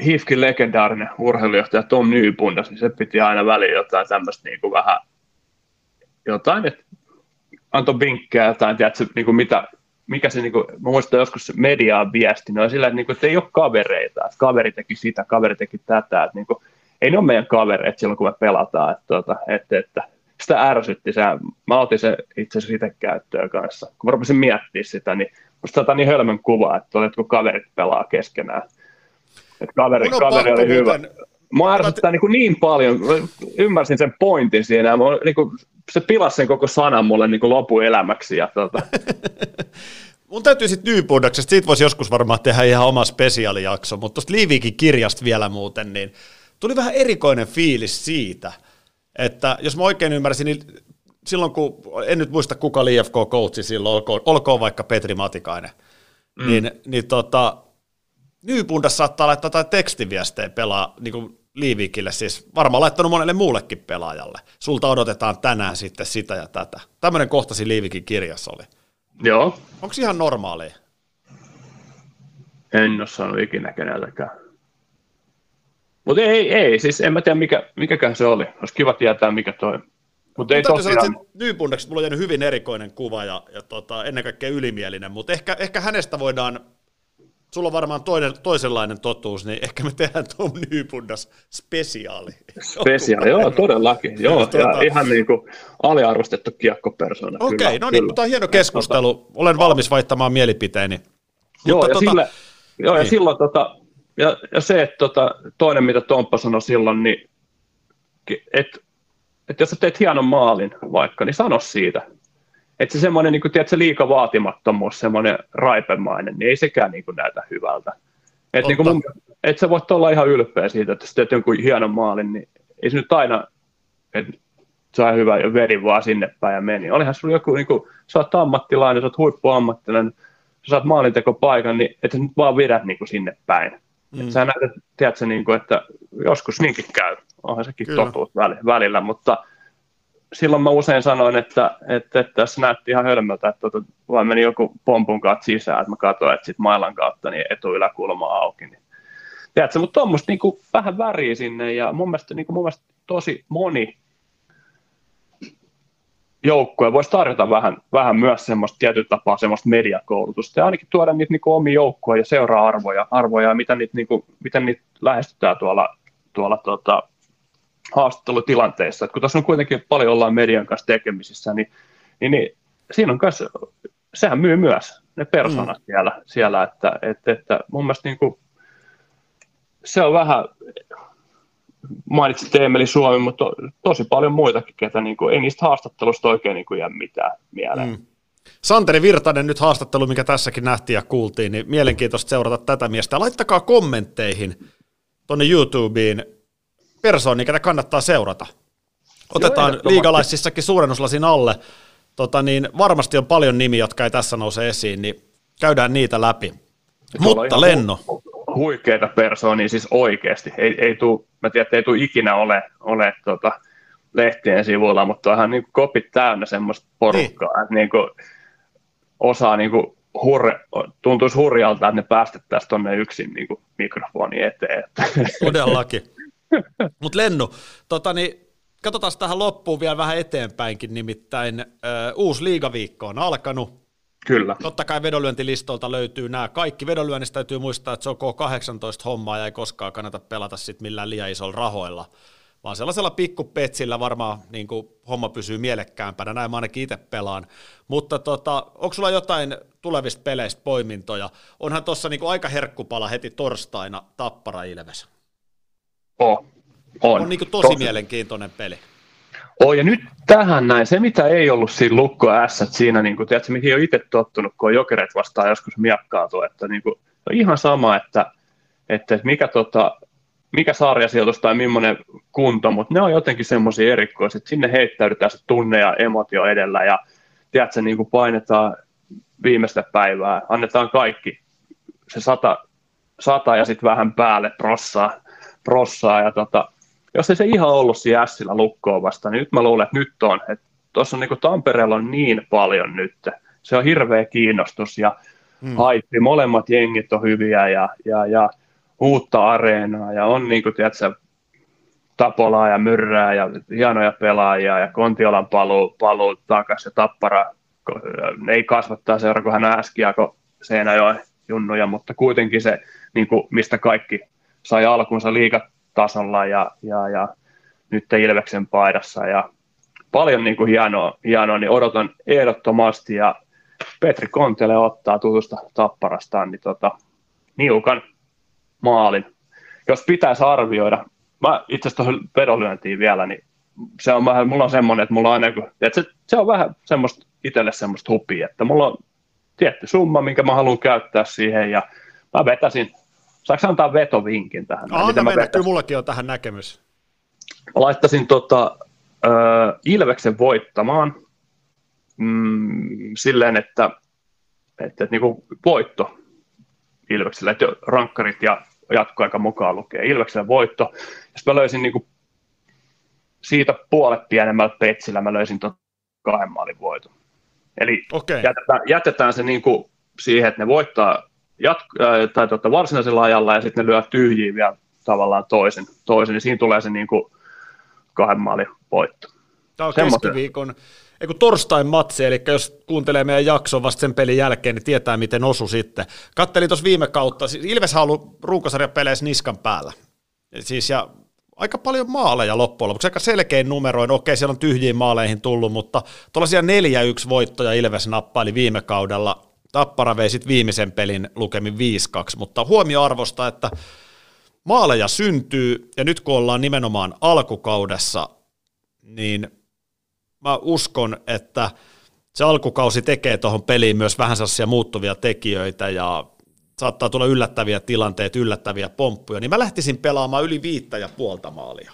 HIFKin legendaarinen urheilujohtaja Tom Nybundas, niin se piti aina väliin jotain tämmöistä niin kuin vähän, jotain, että antoi vinkkejä jotain, tiedätkö, niin kuin mitä, mikä se, niin kuin, mä muistan joskus mediaan viesti, no sillä, että, niin kuin, että ei ole kavereita, että kaveri teki sitä, kaveri teki tätä, että niin kuin, ei ne ole meidän kavereita silloin, kun me pelataan, että, että, että, että sitä ärsytti. Se, mä otin se itse asiassa itse käyttöön kanssa. Kun mä rupesin miettimään sitä, niin musta tämä niin hölmön kuva, että kun kaverit pelaa keskenään. Kaveri, kaveri oli hyvä. Muuten... Mä ärsyttää niin, niin paljon, mä ymmärsin sen pointin siinä, mä, niin kuin, se pilasi sen koko sanan mulle niin lopuelämäksi. Ja, tuota. [laughs] Mun täytyy sitten Nybundaksesta, siitä voisi joskus varmaan tehdä ihan oma spesiaalijakso, mutta tuosta Liivikin kirjasta vielä muuten, niin tuli vähän erikoinen fiilis siitä – että jos mä oikein ymmärsin, niin silloin kun, en nyt muista kuka oli IFK-coachi silloin, olkoon, olkoon vaikka Petri Matikainen, mm. niin, niin tota, Nybundas saattaa laittaa jotain tekstiviestejä pelaa niin kuin Liivikille, siis varmaan laittanut monelle muullekin pelaajalle. Sulta odotetaan tänään sitten sitä ja tätä. Tämmöinen kohtasi Liivikin kirjassa oli. Joo. Onko ihan normaalia? En ole saanut ikinä keneltäkään. Mutta ei, ei, siis en mä tiedä mikä, mikäkään se oli. Olisi kiva tietää mikä toi. Mutta ei tosiaan... Nybundeksi mulla on jäänyt hyvin erikoinen kuva ja, ja tota, ennen kaikkea ylimielinen, mutta ehkä, ehkä hänestä voidaan, sulla on varmaan toinen, toisenlainen totuus, niin ehkä me tehdään tuon Nybundas spesiaali. Spesiaali, joo, todellakin. [laughs] Joo, tuota... ja ihan niin kuin aliarvostettu kiekkopersona. Okei, okay, no niin, mutta on hieno keskustelu. Olen valmis vaihtamaan mielipiteeni. Joo, mutta ja, tota... sille, joo, ja niin. silloin tota, ja, ja se, että tota, toinen, mitä Tomppa sanoi silloin, niin että et jos sä teet hienon maalin vaikka, niin sano siitä. Että se semmoinen, niin tiedätkö, liika vaatimattomuus, semmoinen raipemainen, niin ei sekään niin kuin, näytä hyvältä. Että niin mun, et sä voit olla ihan ylpeä siitä, että jos teet jonkun hienon maalin, niin ei se nyt aina, että sai hyvä ja veri vaan sinne päin ja meni. Olihan sulla joku, niin kuin, sä oot ammattilainen, sä oot huippuammattilainen, sä saat maalinteko-paikan, niin et sä nyt vaan vedä niin kuin sinne päin. Mm. Sä näet, tiedätkö, niin kuin, että joskus niinkin käy, onhan sekin Kyllä. totuus välillä, mutta silloin mä usein sanoin, että, että, että tässä näytti ihan hölmöltä, että tuota, vaan meni joku pompun kautta sisään, että mä katsoin, että sitten mailan kautta niin etuyläkulma auki. Niin. Tiedätkö, mutta tuommoista niin vähän väriä sinne ja mun mielestä, niin kuin, mun mielestä tosi moni joukkue voisi tarjota vähän, vähän myös semmoista tietyllä tapaa semmoista mediakoulutusta ja ainakin tuoda niitä niin omia joukkoja ja seuraa arvoja, arvoja ja miten niitä, niin kuin, miten niitä lähestytään tuolla, tuolla tota, haastattelutilanteissa. Et kun tässä on kuitenkin paljon ollaan median kanssa tekemisissä, niin, niin, niin siinä on myös, sehän myy myös ne persoonat mm. siellä, siellä että, että, että mun mielestä niin kuin, se on vähän, mainitsit Emeli Suomi, mutta to, tosi paljon muitakin, ketä niin kuin, ei niistä haastattelusta oikein niin kuin, jää mitään mieleen. Mm. Santeri Virtanen nyt haastattelu, mikä tässäkin nähtiin ja kuultiin, niin mielenkiintoista seurata tätä miestä. Laittakaa kommentteihin tuonne YouTubeen persoonia, ketä kannattaa seurata. Otetaan liigalaisissakin suurennuslasin alle. Tota niin, varmasti on paljon nimiä, jotka ei tässä nouse esiin, niin käydään niitä läpi. Mutta Lenno. Hu- huikeita persoonia siis oikeasti. Ei, ei tuu, mä tiedän, että ei tule ikinä ole, ole tota, lehtien sivuilla, mutta onhan niin kopit täynnä semmoista porukkaa, niin. että niin kuin, osaa niin kuin, hurre, tuntuisi hurjalta, että ne päästettäisiin tuonne yksin niin kuin, mikrofoni eteen. Todellakin. Mutta Lennu, tota, niin, katsotaan tähän loppuun vielä vähän eteenpäinkin, nimittäin ö, uusi liigaviikko on alkanut. Kyllä. Totta kai vedonlyöntilistolta löytyy nämä kaikki. Vedonlyönnistä täytyy muistaa, että se on K18 hommaa ja ei koskaan kannata pelata sit millään liian isolla rahoilla, vaan sellaisella pikkupetsillä varmaan niin kuin, homma pysyy mielekkäämpänä, näin mä ainakin itse pelaan. Mutta tota, onko sulla jotain tulevista peleistä poimintoja? Onhan tuossa niin aika herkkupala heti torstaina Tappara Ilves. Oh, on. On niin kuin tosi, tosi. mielenkiintoinen peli. Oh, ja nyt tähän näin, se mitä ei ollut siinä lukko S, siinä, niin kuin, tiedätkö, mihin on itse tottunut, kun on jokereet vastaan joskus miakkaatu, että niin kuin, on ihan sama, että, että mikä, tota, mikä sarjasijoitus tai millainen kunto, mutta ne on jotenkin semmoisia erikoisia, että sinne heittäydytään se tunne ja emotio edellä ja tiedätkö, niin kuin painetaan viimeistä päivää, annetaan kaikki se sata, sata ja sitten vähän päälle prossaa, prossaa ja tota, jos ei se ihan ollut siinä Sillä lukkoon vasta, niin nyt mä luulen, että nyt on. Tuossa on niin Tampereella on niin paljon nyt. Se on hirveä kiinnostus ja hmm. haippi. Molemmat jengit on hyviä ja, ja, ja uutta areenaa ja on niin kuin, tiedätkö, Tapolaa ja Myrrää ja hienoja pelaajia ja Kontiolan paluu, paluu takaisin ja Tappara ei kasvattaa seura, kun hän äskiäko Seinäjoen junnuja, mutta kuitenkin se, niin kuin, mistä kaikki sai alkunsa liikat tasolla ja, ja, ja nyt Ilveksen paidassa ja paljon niin kuin hienoa, hienoa, niin odotan ehdottomasti ja Petri Kontele ottaa tutusta tapparastaan niin tota, niukan maalin. Jos pitäisi arvioida, mä itse asiassa tuohon vedonlyöntiin vielä, niin se on vähän, mulla on semmoinen, että mulla on aina, että se, se on vähän semmoista itselle semmoista hupia, että mulla on tietty summa, minkä mä haluan käyttää siihen ja mä vetäisin Saanko antaa vetovinkin tähän? Anna mennä, kyllä mullakin on tähän näkemys. Mä laittaisin tota, äh, Ilveksen voittamaan mm, silleen, että, että, että niin kuin voitto Ilveksellä, että rankkarit ja jatkoaika mukaan lukee. Ilveksellä voitto. Jos mä löysin niin kuin siitä puolet pienemmällä petsillä, mä löysin tuon kahden maalin voiton. Eli okay. jätetään, jätetään se niin kuin siihen, että ne voittaa jatk- äh, tai tuota, varsinaisella ajalla ja sitten ne lyö tyhjiä vielä tavallaan toisen, toisen niin siinä tulee se niin kuin kahden maalin voitto. Tämä on Semmoinen. keskiviikon, ei kun torstain matsi, eli jos kuuntelee meidän jakson vasta sen pelin jälkeen, niin tietää, miten osu sitten. Kattelin tuossa viime kautta, siis Ilves on ollut runkosarjapeleissä niskan päällä. Siis ja aika paljon maaleja loppujen lopuksi, aika selkein numeroin, okei siellä on tyhjiin maaleihin tullut, mutta tuollaisia 4-1 voittoja Ilves nappaili viime kaudella, Tappara vei sitten viimeisen pelin lukemin 5-2, mutta huomioarvosta, että maaleja syntyy, ja nyt kun ollaan nimenomaan alkukaudessa, niin mä uskon, että se alkukausi tekee tuohon peliin myös vähän sellaisia muuttuvia tekijöitä, ja saattaa tulla yllättäviä tilanteita, yllättäviä pomppuja, niin mä lähtisin pelaamaan yli viittä ja puolta maalia.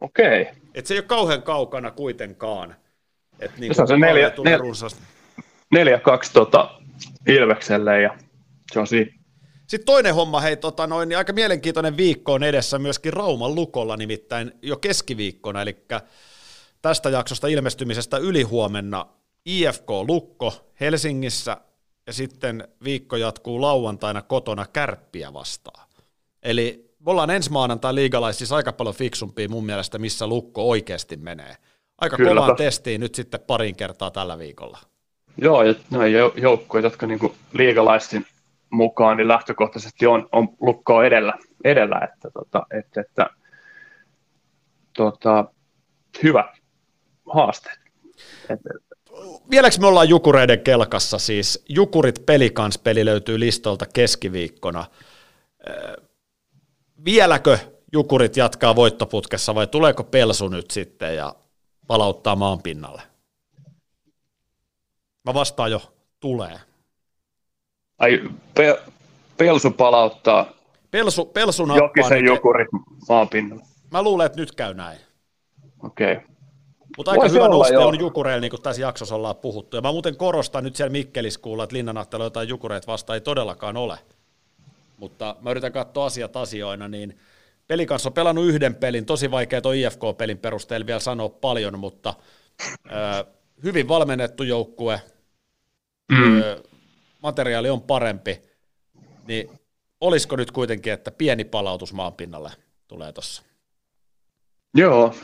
Okei. Okay. Et se ei ole kauhean kaukana kuitenkaan. Et niin se on se neljä, neljä, 4-2 tota, Ilvekselle ja se on siinä. Sitten toinen homma, hei, tota noin, niin aika mielenkiintoinen viikko on edessä myöskin Rauman lukolla, nimittäin jo keskiviikkona, eli tästä jaksosta ilmestymisestä ylihuomenna IFK Lukko Helsingissä, ja sitten viikko jatkuu lauantaina kotona kärppiä vastaan. Eli me ollaan ensi maanantai liigalaisissa aika paljon fiksumpia mun mielestä, missä Lukko oikeasti menee. Aika Kyllä, kovaan testiin nyt sitten parin kertaa tällä viikolla. Joo, ja noin joukkueet, jotka niin liigalaisten mukaan niin lähtökohtaisesti on, on lukkoa edellä, edellä että, tota, että, että tota, hyvät haasteet. Että, Vieläkö me ollaan Jukureiden kelkassa siis? Jukurit Pelikans peli löytyy listolta keskiviikkona. Vieläkö Jukurit jatkaa voittoputkessa vai tuleeko Pelsu nyt sitten ja palauttaa maan pinnalle? Mä vastaan jo, tulee. Ai, pe- Pelsu palauttaa Pelsu, pelsu nappaa Jokisen pinnalle. Mä luulen, että nyt käy näin. Okei. Okay. Mutta aika Voisi hyvä olla, noste joo. on Jukureilla, niin kuin tässä jaksossa ollaan puhuttu. Ja mä muuten korostan nyt siellä Mikkeliskuulla, että Linnanahtelu jotain Jukureita vastaan ei todellakaan ole. Mutta mä yritän katsoa asiat asioina, niin peli kanssa on pelannut yhden pelin, tosi vaikea tuon IFK-pelin perusteella vielä sanoa paljon, mutta ö, hyvin valmennettu joukkue, Mm. ö, materiaali on parempi, niin olisiko nyt kuitenkin, että pieni palautus maan pinnalle tulee tuossa? Joo,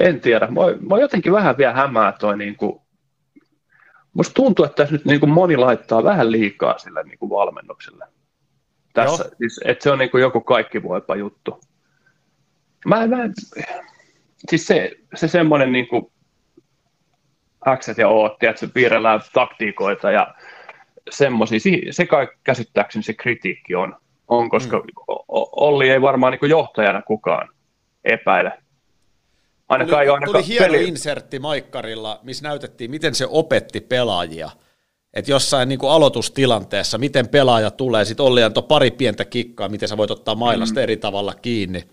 en tiedä. Mä, mä jotenkin vähän vielä hämää toi niin kuin, musta tuntuu, että tässä nyt niin kuin moni laittaa vähän liikaa sille niin kuin valmennukselle. Tässä, Joo. siis, että se on niin kuin joku kaikki voipa juttu. Mä, mä, siis se, se semmoinen niin kuin X ja O, että se piirrellään taktiikoita ja semmoisia, si- se kai käsittääkseni se kritiikki on, on koska mm. Olli ei varmaan niin johtajana kukaan epäile. Ainakaan ei Tuli, ainakaan tuli hieno peli- insertti Maikkarilla, missä näytettiin, miten se opetti pelaajia. Että jossain niin kuin aloitustilanteessa, miten pelaaja tulee, sitten Olli antoi pari pientä kikkaa, miten sä voit ottaa mailasta mm. eri tavalla kiinni.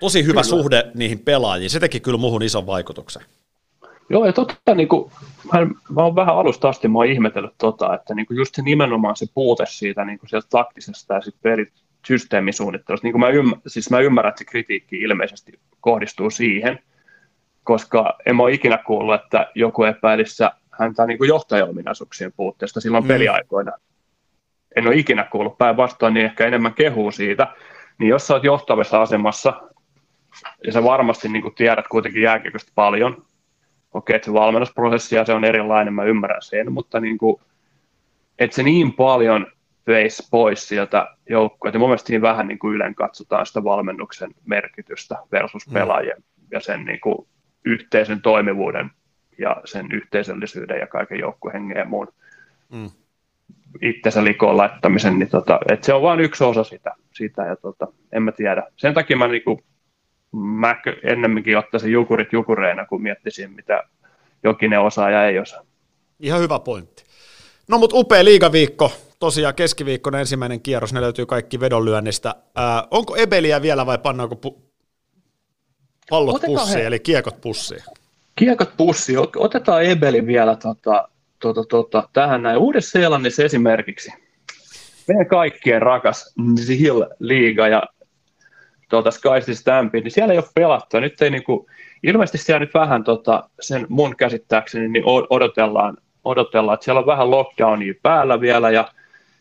Tosi hyvä kyllä. suhde niihin pelaajiin, se teki kyllä muhun ison vaikutuksen. Joo, ja totta, niin kuin, mä, mä oon vähän alusta asti mä oon ihmetellyt tota, että niin kuin just se nimenomaan se puute siitä niin kuin sieltä taktisesta ja sitten pelit systeemisuunnittelusta, niin kuin mä, ymmär, siis mä ymmärrän, että se kritiikki ilmeisesti kohdistuu siihen, koska en mä ole ikinä kuullut, että joku epäilisi häntä niin johtajaominaisuuksien puutteesta silloin mm. peliaikoina. En ole ikinä kuullut päinvastoin, niin ehkä enemmän kehuu siitä. Niin jos sä oot johtavassa asemassa, ja sä varmasti niin kuin tiedät kuitenkin jääkiekosta paljon, okei, että se valmennusprosessi ja se on erilainen, mä ymmärrän sen, mutta niin kuin, että se niin paljon veisi pois sieltä joukkueelta. Mun mielestä siinä vähän niin kuin ylen katsotaan sitä valmennuksen merkitystä versus pelaajien mm. ja sen niin kuin yhteisen toimivuuden ja sen yhteisöllisyyden ja kaiken joukkuehengen ja muun Mm. itsensä likoon laittamisen, niin tota, että se on vain yksi osa sitä, sitä ja tota, en mä tiedä. Sen takia mä, niinku, mä ennemminkin ottaisin jukurit jukureina, kun miettisin, mitä jokinen osaa ja ei osaa. Ihan hyvä pointti. No mutta upea liigaviikko, tosiaan keskiviikkona ensimmäinen kierros, ne löytyy kaikki vedonlyönnistä. Ää, onko Ebeliä vielä vai pannaanko pu- pallot Otetaan pussiin, he- eli kiekot pussiin? Kiekot pussi, otetaan Ebeli vielä tota, tota, tota, tähän näin. Uudessa-Seelannissa esimerkiksi meidän kaikkien rakas Nisi Hill liiga ja tuota Sky Stampede, niin siellä ei ole pelattu. Nyt ei niinku, ilmeisesti siellä nyt vähän tota, sen mun käsittääkseni niin odotellaan, odotellaan, että siellä on vähän lockdownia päällä vielä ja,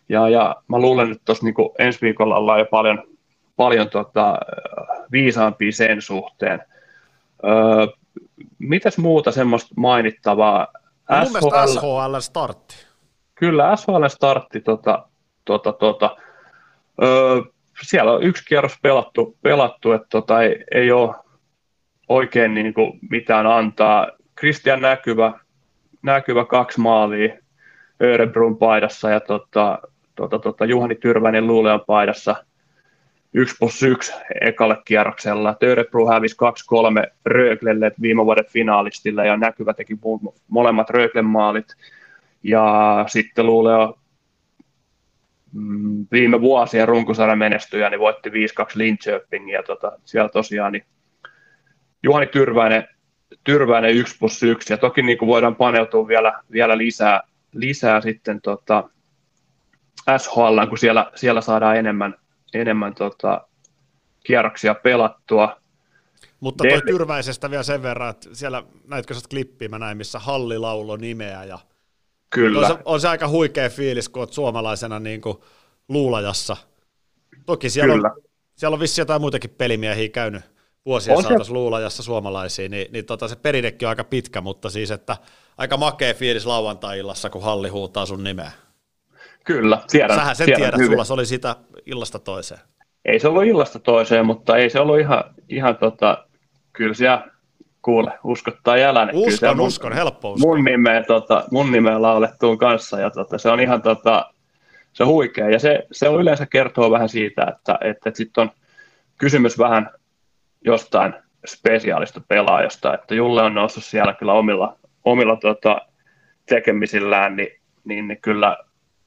ja, ja mä luulen, että tuossa niinku ensi viikolla ollaan jo paljon, paljon tota, viisaampia sen suhteen. Öö, mitäs muuta semmoista mainittavaa? No mun mielestä SHL startti. Kyllä, SHL startti tota, tota, tota, öö, siellä on yksi kierros pelattu, pelattu että tota, ei, ei ole oikein niin kuin mitään antaa. Christian näkyvä, näkyvä kaksi maalia Örebrun paidassa ja tota, tota, tota, Juhani Tyrväinen Luuleon paidassa yksi plus yksi ekalle kierroksella. Örebro hävisi 2-3 Röglelle viime vuoden finaalistille ja näkyvä teki mo- molemmat Röglen maalit. Ja sitten Luuleo mm, viime vuosien runkosarjan menestyjä, niin voitti 5-2 Linköpingin ja tota, siellä tosiaan niin Juhani Tyrväinen, Tyrväinen 1 plus 1 ja toki niin kuin voidaan paneutua vielä, vielä lisää, lisää sitten tota SHL, kun siellä, siellä saadaan enemmän, enemmän tota, kierroksia pelattua. Mutta toi Tyrväisestä vielä sen verran, että siellä näitkö sä klippiä mä näin, missä Halli laulo nimeä ja Kyllä. on se, on se aika huikea fiilis, kun oot suomalaisena niin kuin luulajassa. Toki siellä Kyllä. on, siellä on vissi jotain muitakin pelimiehiä käynyt vuosien On se- saatossa luulajassa suomalaisia, niin, niin tota, se perinnekin on aika pitkä, mutta siis, että aika makea fiilis lauantai-illassa, kun Halli huutaa sun nimeä. Kyllä, tiedän. Sähän sen tiedän tiedät, hyvin. sulla se oli sitä illasta toiseen. Ei se ollut illasta toiseen, mutta ei se ollut ihan, ihan tota, kyllä siellä kuule, uskottaa jälän. Kyllä siellä Uskon, mun- uskon, helppo uskon. mun nimeä, tota, mun nimeä laulettuun kanssa. Ja tota, se on ihan tota, se on huikea. Ja se, se on yleensä kertoo vähän siitä, että, että, että sitten on kysymys vähän jostain spesiaalista pelaajasta, että Julle on noussut siellä kyllä omilla, omilla tota, tekemisillään, niin, niin, niin kyllä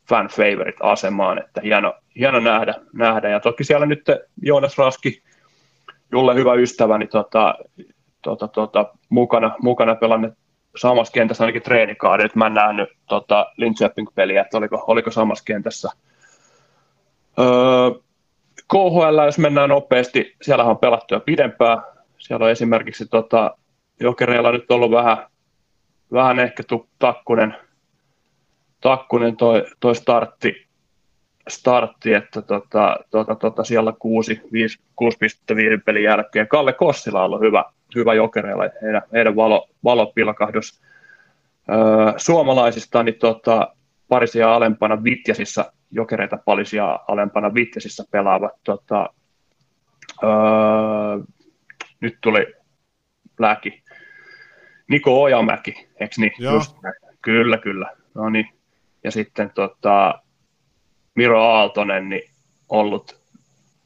fan favorite asemaan, että hieno, hieno nähdä, nähdä, ja toki siellä nyt Joonas Raski, Julle hyvä ystäväni, niin tota, tota, tota, mukana, mukana pelannut samassa kentässä ainakin treenikaari, että mä en nähnyt tota, Linköping-peliä, että oliko, oliko samassa kentässä. Öö, KHL, jos mennään nopeasti, siellä on pelattu jo pidempään. Siellä on esimerkiksi tota, Jokereilla nyt ollut vähän, vähän ehkä tu, takkunen, takkunen toi, toi startti, startti, että tota, tota, tota, siellä 6, 5, 6,5 pelin jälkeen. Kalle Kossila on ollut hyvä, hyvä jokereilla, heidän, heidän valo, valopilkahdus. Öö, suomalaisista niin tota, parisia alempana Vitjasissa, jokereita parisia alempana Vitjasissa pelaavat. Tota, öö, nyt tuli lääki. Niko Ojamäki, eikö niin? Just, kyllä, kyllä. No niin. Ja sitten tota, Miro Aaltonen niin ollut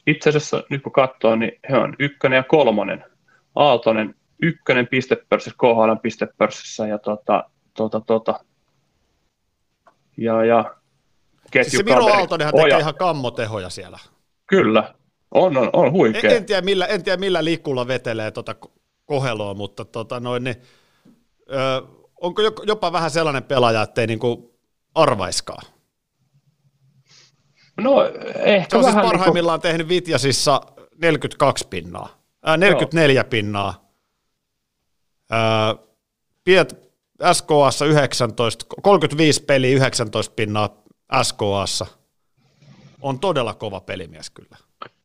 itse asiassa nyt kun katsoo, niin he on ykkönen ja kolmonen Aaltonen ykkönen pistepörssissä, KHL pistepörssissä ja tota, tota, tota. Ja, ja siis se Miro Aaltonenhan tekee Oja. ihan kammotehoja siellä. Kyllä, on, on, on huikea. En, en, tiedä millä, en tiedä millä liikulla vetelee tota koheloa, mutta tota noin, niin, ö, onko jopa vähän sellainen pelaaja, ettei niinku arvaiskaa? No ehkä Se on siis vähän siis parhaimmillaan niin kuin... tehnyt Vitjasissa 42 pinnaa. 44 Joo. pinnaa. Ää, Piet SKAssa 19, 35 peliä, 19 pinnaa SKAssa. On todella kova pelimies kyllä.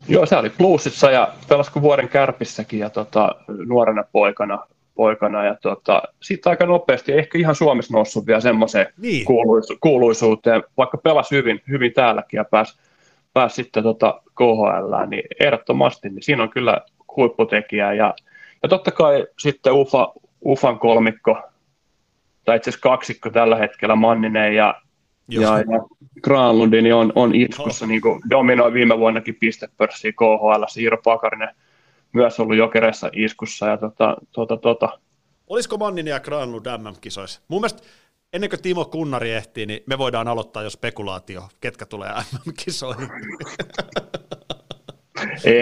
Joo, se oli plussissa ja pelasi vuoden kärpissäkin ja tota, nuorena poikana, poikana ja tota, sitten aika nopeasti, ehkä ihan Suomessa noussut vielä semmoiseen niin. kuuluisu- kuuluisuuteen, vaikka pelasi hyvin, hyvin täälläkin ja pääsi pääs sitten tota KHL, niin ehdottomasti, niin siinä on kyllä huipputekijää. Ja, ja totta kai sitten Ufa, Ufan kolmikko, tai itse asiassa kaksikko tällä hetkellä, Manninen ja, ja, ja Granlundi, niin on, on iskussa, niin kuin dominoi viime vuonnakin pistepörssiä KHL, Siiro Pakarinen myös ollut jokereissa iskussa. Ja tota, tota, tota. Olisiko Manninen ja Granlund MM-kisoissa? Mun mielestä ennen kuin Timo Kunnari ehtii, niin me voidaan aloittaa jo spekulaatio, ketkä tulee MM-kisoihin. [laughs]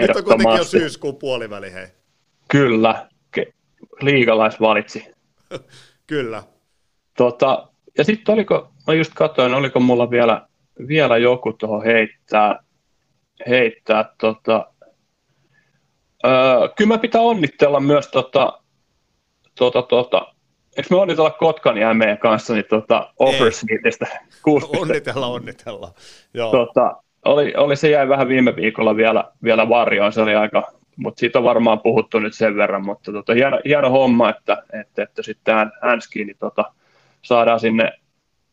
Nyt on kuitenkin jo syyskuun puoliväli, hei. Kyllä, liigalais valitsi. [laughs] Kyllä. Tota, ja sitten oliko, mä just katsoin, oliko mulla vielä, vielä joku tuohon heittää, heittää tota, öö, kyllä mä pitää onnitella myös tota, tota, tota, eikö me onnitella Kotkan meidän kanssa niin tota, Offersmeetistä? Onnitella, onnitella. Joo. Tota, oli, oli, se jäi vähän viime viikolla vielä, vielä varjoon, se oli aika, mutta siitä on varmaan puhuttu nyt sen verran, mutta tota, hieno, hieno homma, että, että, että sitten Hanskiin niin tota, saadaan sinne,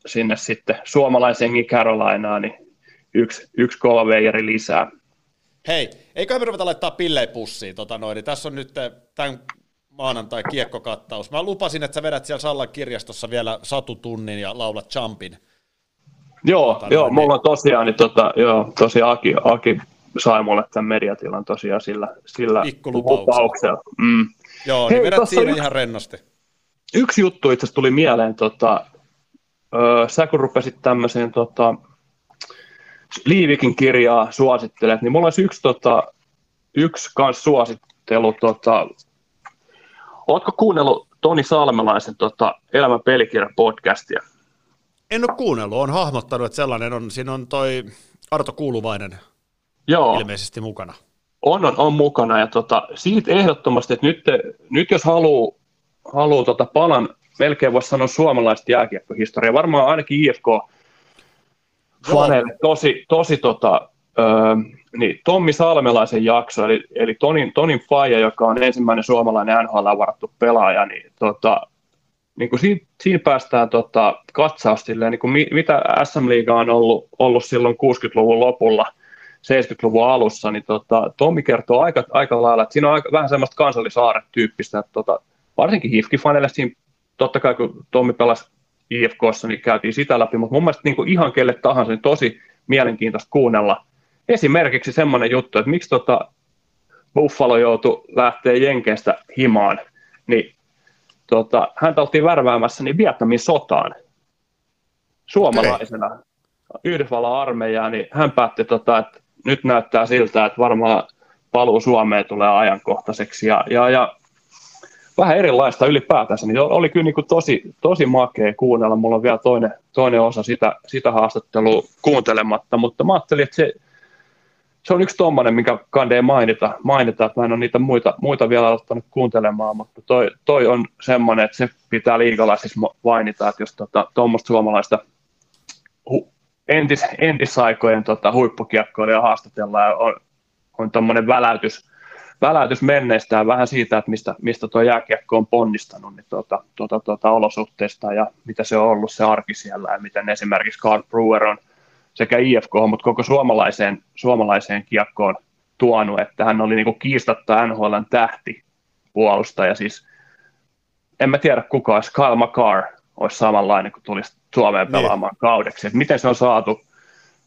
sinne sitten suomalaisenkin Carolinaan niin yksi, yksi kova veijari lisää. Hei, eiköhän me ruveta laittaa pillei pussiin. Tota noin, niin tässä on nyt tämän maanantai kiekkokattaus. Mä lupasin, että sä vedät siellä Sallan kirjastossa vielä satutunnin ja laulat Jumpin Joo, tota, joo niin. mulla on tosiaan, niin tota, joo, tosiaan Aki, Aki sai mulle tämän mediatilan tosiaan sillä, sillä lupauksella. Mm. Joo, niin vedät siinä yksi, ihan rennosti. Yksi juttu itse tuli mieleen, tota, sä kun rupesit tämmöiseen tota, Liivikin kirjaa suosittelet, niin mulla olisi yksi, tota, yksi kans suosittelu. Tota, ootko kuunnellut Toni Salmelaisen tota, Elämän pelikirja podcastia? En ole kuunnellut, on hahmottanut, että sellainen on, siinä on toi Arto Kuuluvainen Joo. ilmeisesti mukana. On, on, on mukana ja tota, siitä ehdottomasti, että nyt, nyt jos haluaa haluu tota palan, melkein voisi sanoa suomalaista jääkiekkohistoriaa, varmaan ainakin IFK faneille tosi, tosi tota, öö, niin Tommi Salmelaisen jakso, eli, eli Tonin, Tonin Faija, joka on ensimmäinen suomalainen NHL varattu pelaaja, niin tota, niin kuin siinä, siinä päästään tota, katsaus silleen, niin kuin mi, mitä SM-liiga on ollut, ollut silloin 60-luvun lopulla, 70-luvun alussa, niin tota, Tommi kertoo aika, aika lailla, että siinä on aika, vähän semmoista kansallisaaretyyppistä, että tota, varsinkin HIFK-faneille siinä, totta kai kun Tommi pelasi IFKssa, niin käytiin sitä läpi, mutta mun mielestä niin kuin ihan kelle tahansa niin tosi mielenkiintoista kuunnella. Esimerkiksi semmoinen juttu, että miksi tota, Buffalo joutui lähteä Jenkeistä himaan, niin tota, häntä oltiin värväämässä niin Vietnamin sotaan suomalaisena okay. Yhdysvallan armeijaa, niin hän päätti, tota, että nyt näyttää siltä, että varmaan paluu Suomeen tulee ajankohtaiseksi ja, ja, ja vähän erilaista ylipäätänsä, niin oli kyllä niin kuin tosi, tosi makea kuunnella. Mulla on vielä toinen, toinen osa sitä, sitä haastattelua kuuntelematta, mutta mä ajattelin, että se, se on yksi tuommoinen, minkä kandee mainita, mainita, että mä en ole niitä muita, muita vielä aloittanut kuuntelemaan, mutta toi, toi on semmoinen, että se pitää liikalaisissa mainita, että jos tuommoista tota, suomalaista hu, entis, entisaikojen tota, huippukiekkoilija haastatellaan ja on, on tuommoinen väläytys, väläytys menneistä vähän siitä, että mistä, mistä tuo jääkiekko on ponnistanut niin tuota, tuota, tuota, olosuhteista ja mitä se on ollut se arki siellä ja miten esimerkiksi Carl Brewer on sekä IFK, mutta koko suomalaiseen, suomalaiseen kiekkoon tuonut, että hän oli niin kiistatta NHLn tähti puolustaja. Siis en mä tiedä kuka olisi, Kyle McCarr olisi samanlainen, kun tulisi Suomeen niin. pelaamaan niin. kaudeksi. Että miten se on saatu,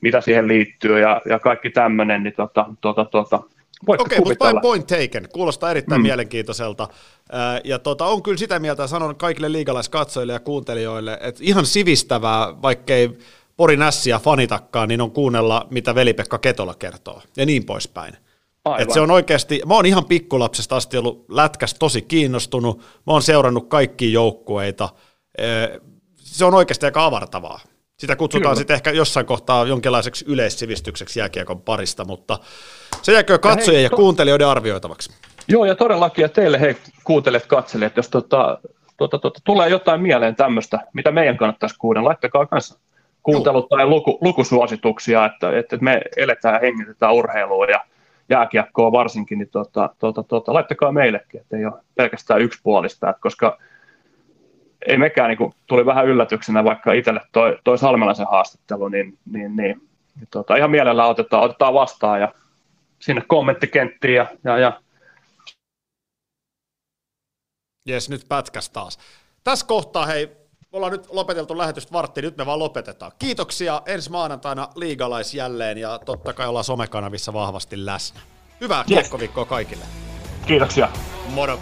mitä siihen liittyy ja, ja kaikki tämmöinen, niin tota, tota, tota, Okei, okay, mutta point taken. Kuulostaa erittäin mm. mielenkiintoiselta. Ja tota, on kyllä sitä mieltä, sanon kaikille liigalaiskatsojille ja kuuntelijoille, että ihan sivistävää, vaikkei Pori Nässiä fanitakaan, niin on kuunnella, mitä veli-Pekka Ketola kertoo, ja niin poispäin. Et se on oikeasti, mä oon ihan pikkulapsesta asti ollut lätkästä tosi kiinnostunut, mä oon seurannut kaikkia joukkueita, se on oikeasti aika avartavaa. Sitä kutsutaan sitten ehkä jossain kohtaa jonkinlaiseksi yleissivistykseksi jääkiekon parista, mutta se jääkö katsojien ja, hei, ja kuuntelijoiden arvioitavaksi. Joo, ja todellakin, ja teille hei kuuntelijat, katselijat, jos tota, tota, tota, tulee jotain mieleen tämmöistä, mitä meidän kannattaisi kuunnella, laittakaa kanssa kuuntelu- tai luku, lukusuosituksia, että, että me eletään ja hengitetään urheilua ja jääkiekkoa varsinkin, niin tota, tota, tota, laittakaa meillekin, että ei ole pelkästään yksipuolista, että koska ei mekään, niin kuin, tuli vähän yllätyksenä, vaikka itselle toi, toi Salmelaisen haastattelu, niin, niin, niin, niin tota, ihan mielellään otetaan, otetaan vastaan ja sinne kommenttikenttiin ja, ja, ja Jes, nyt pätkäs taas. Tässä kohtaa, hei, me ollaan nyt lopeteltu lähetystä varttiin, nyt me vaan lopetetaan. Kiitoksia ensi maanantaina liigalais jälleen ja totta kai ollaan somekanavissa vahvasti läsnä. Hyvää yes. kiekkoviikkoa kaikille. Kiitoksia. Moro.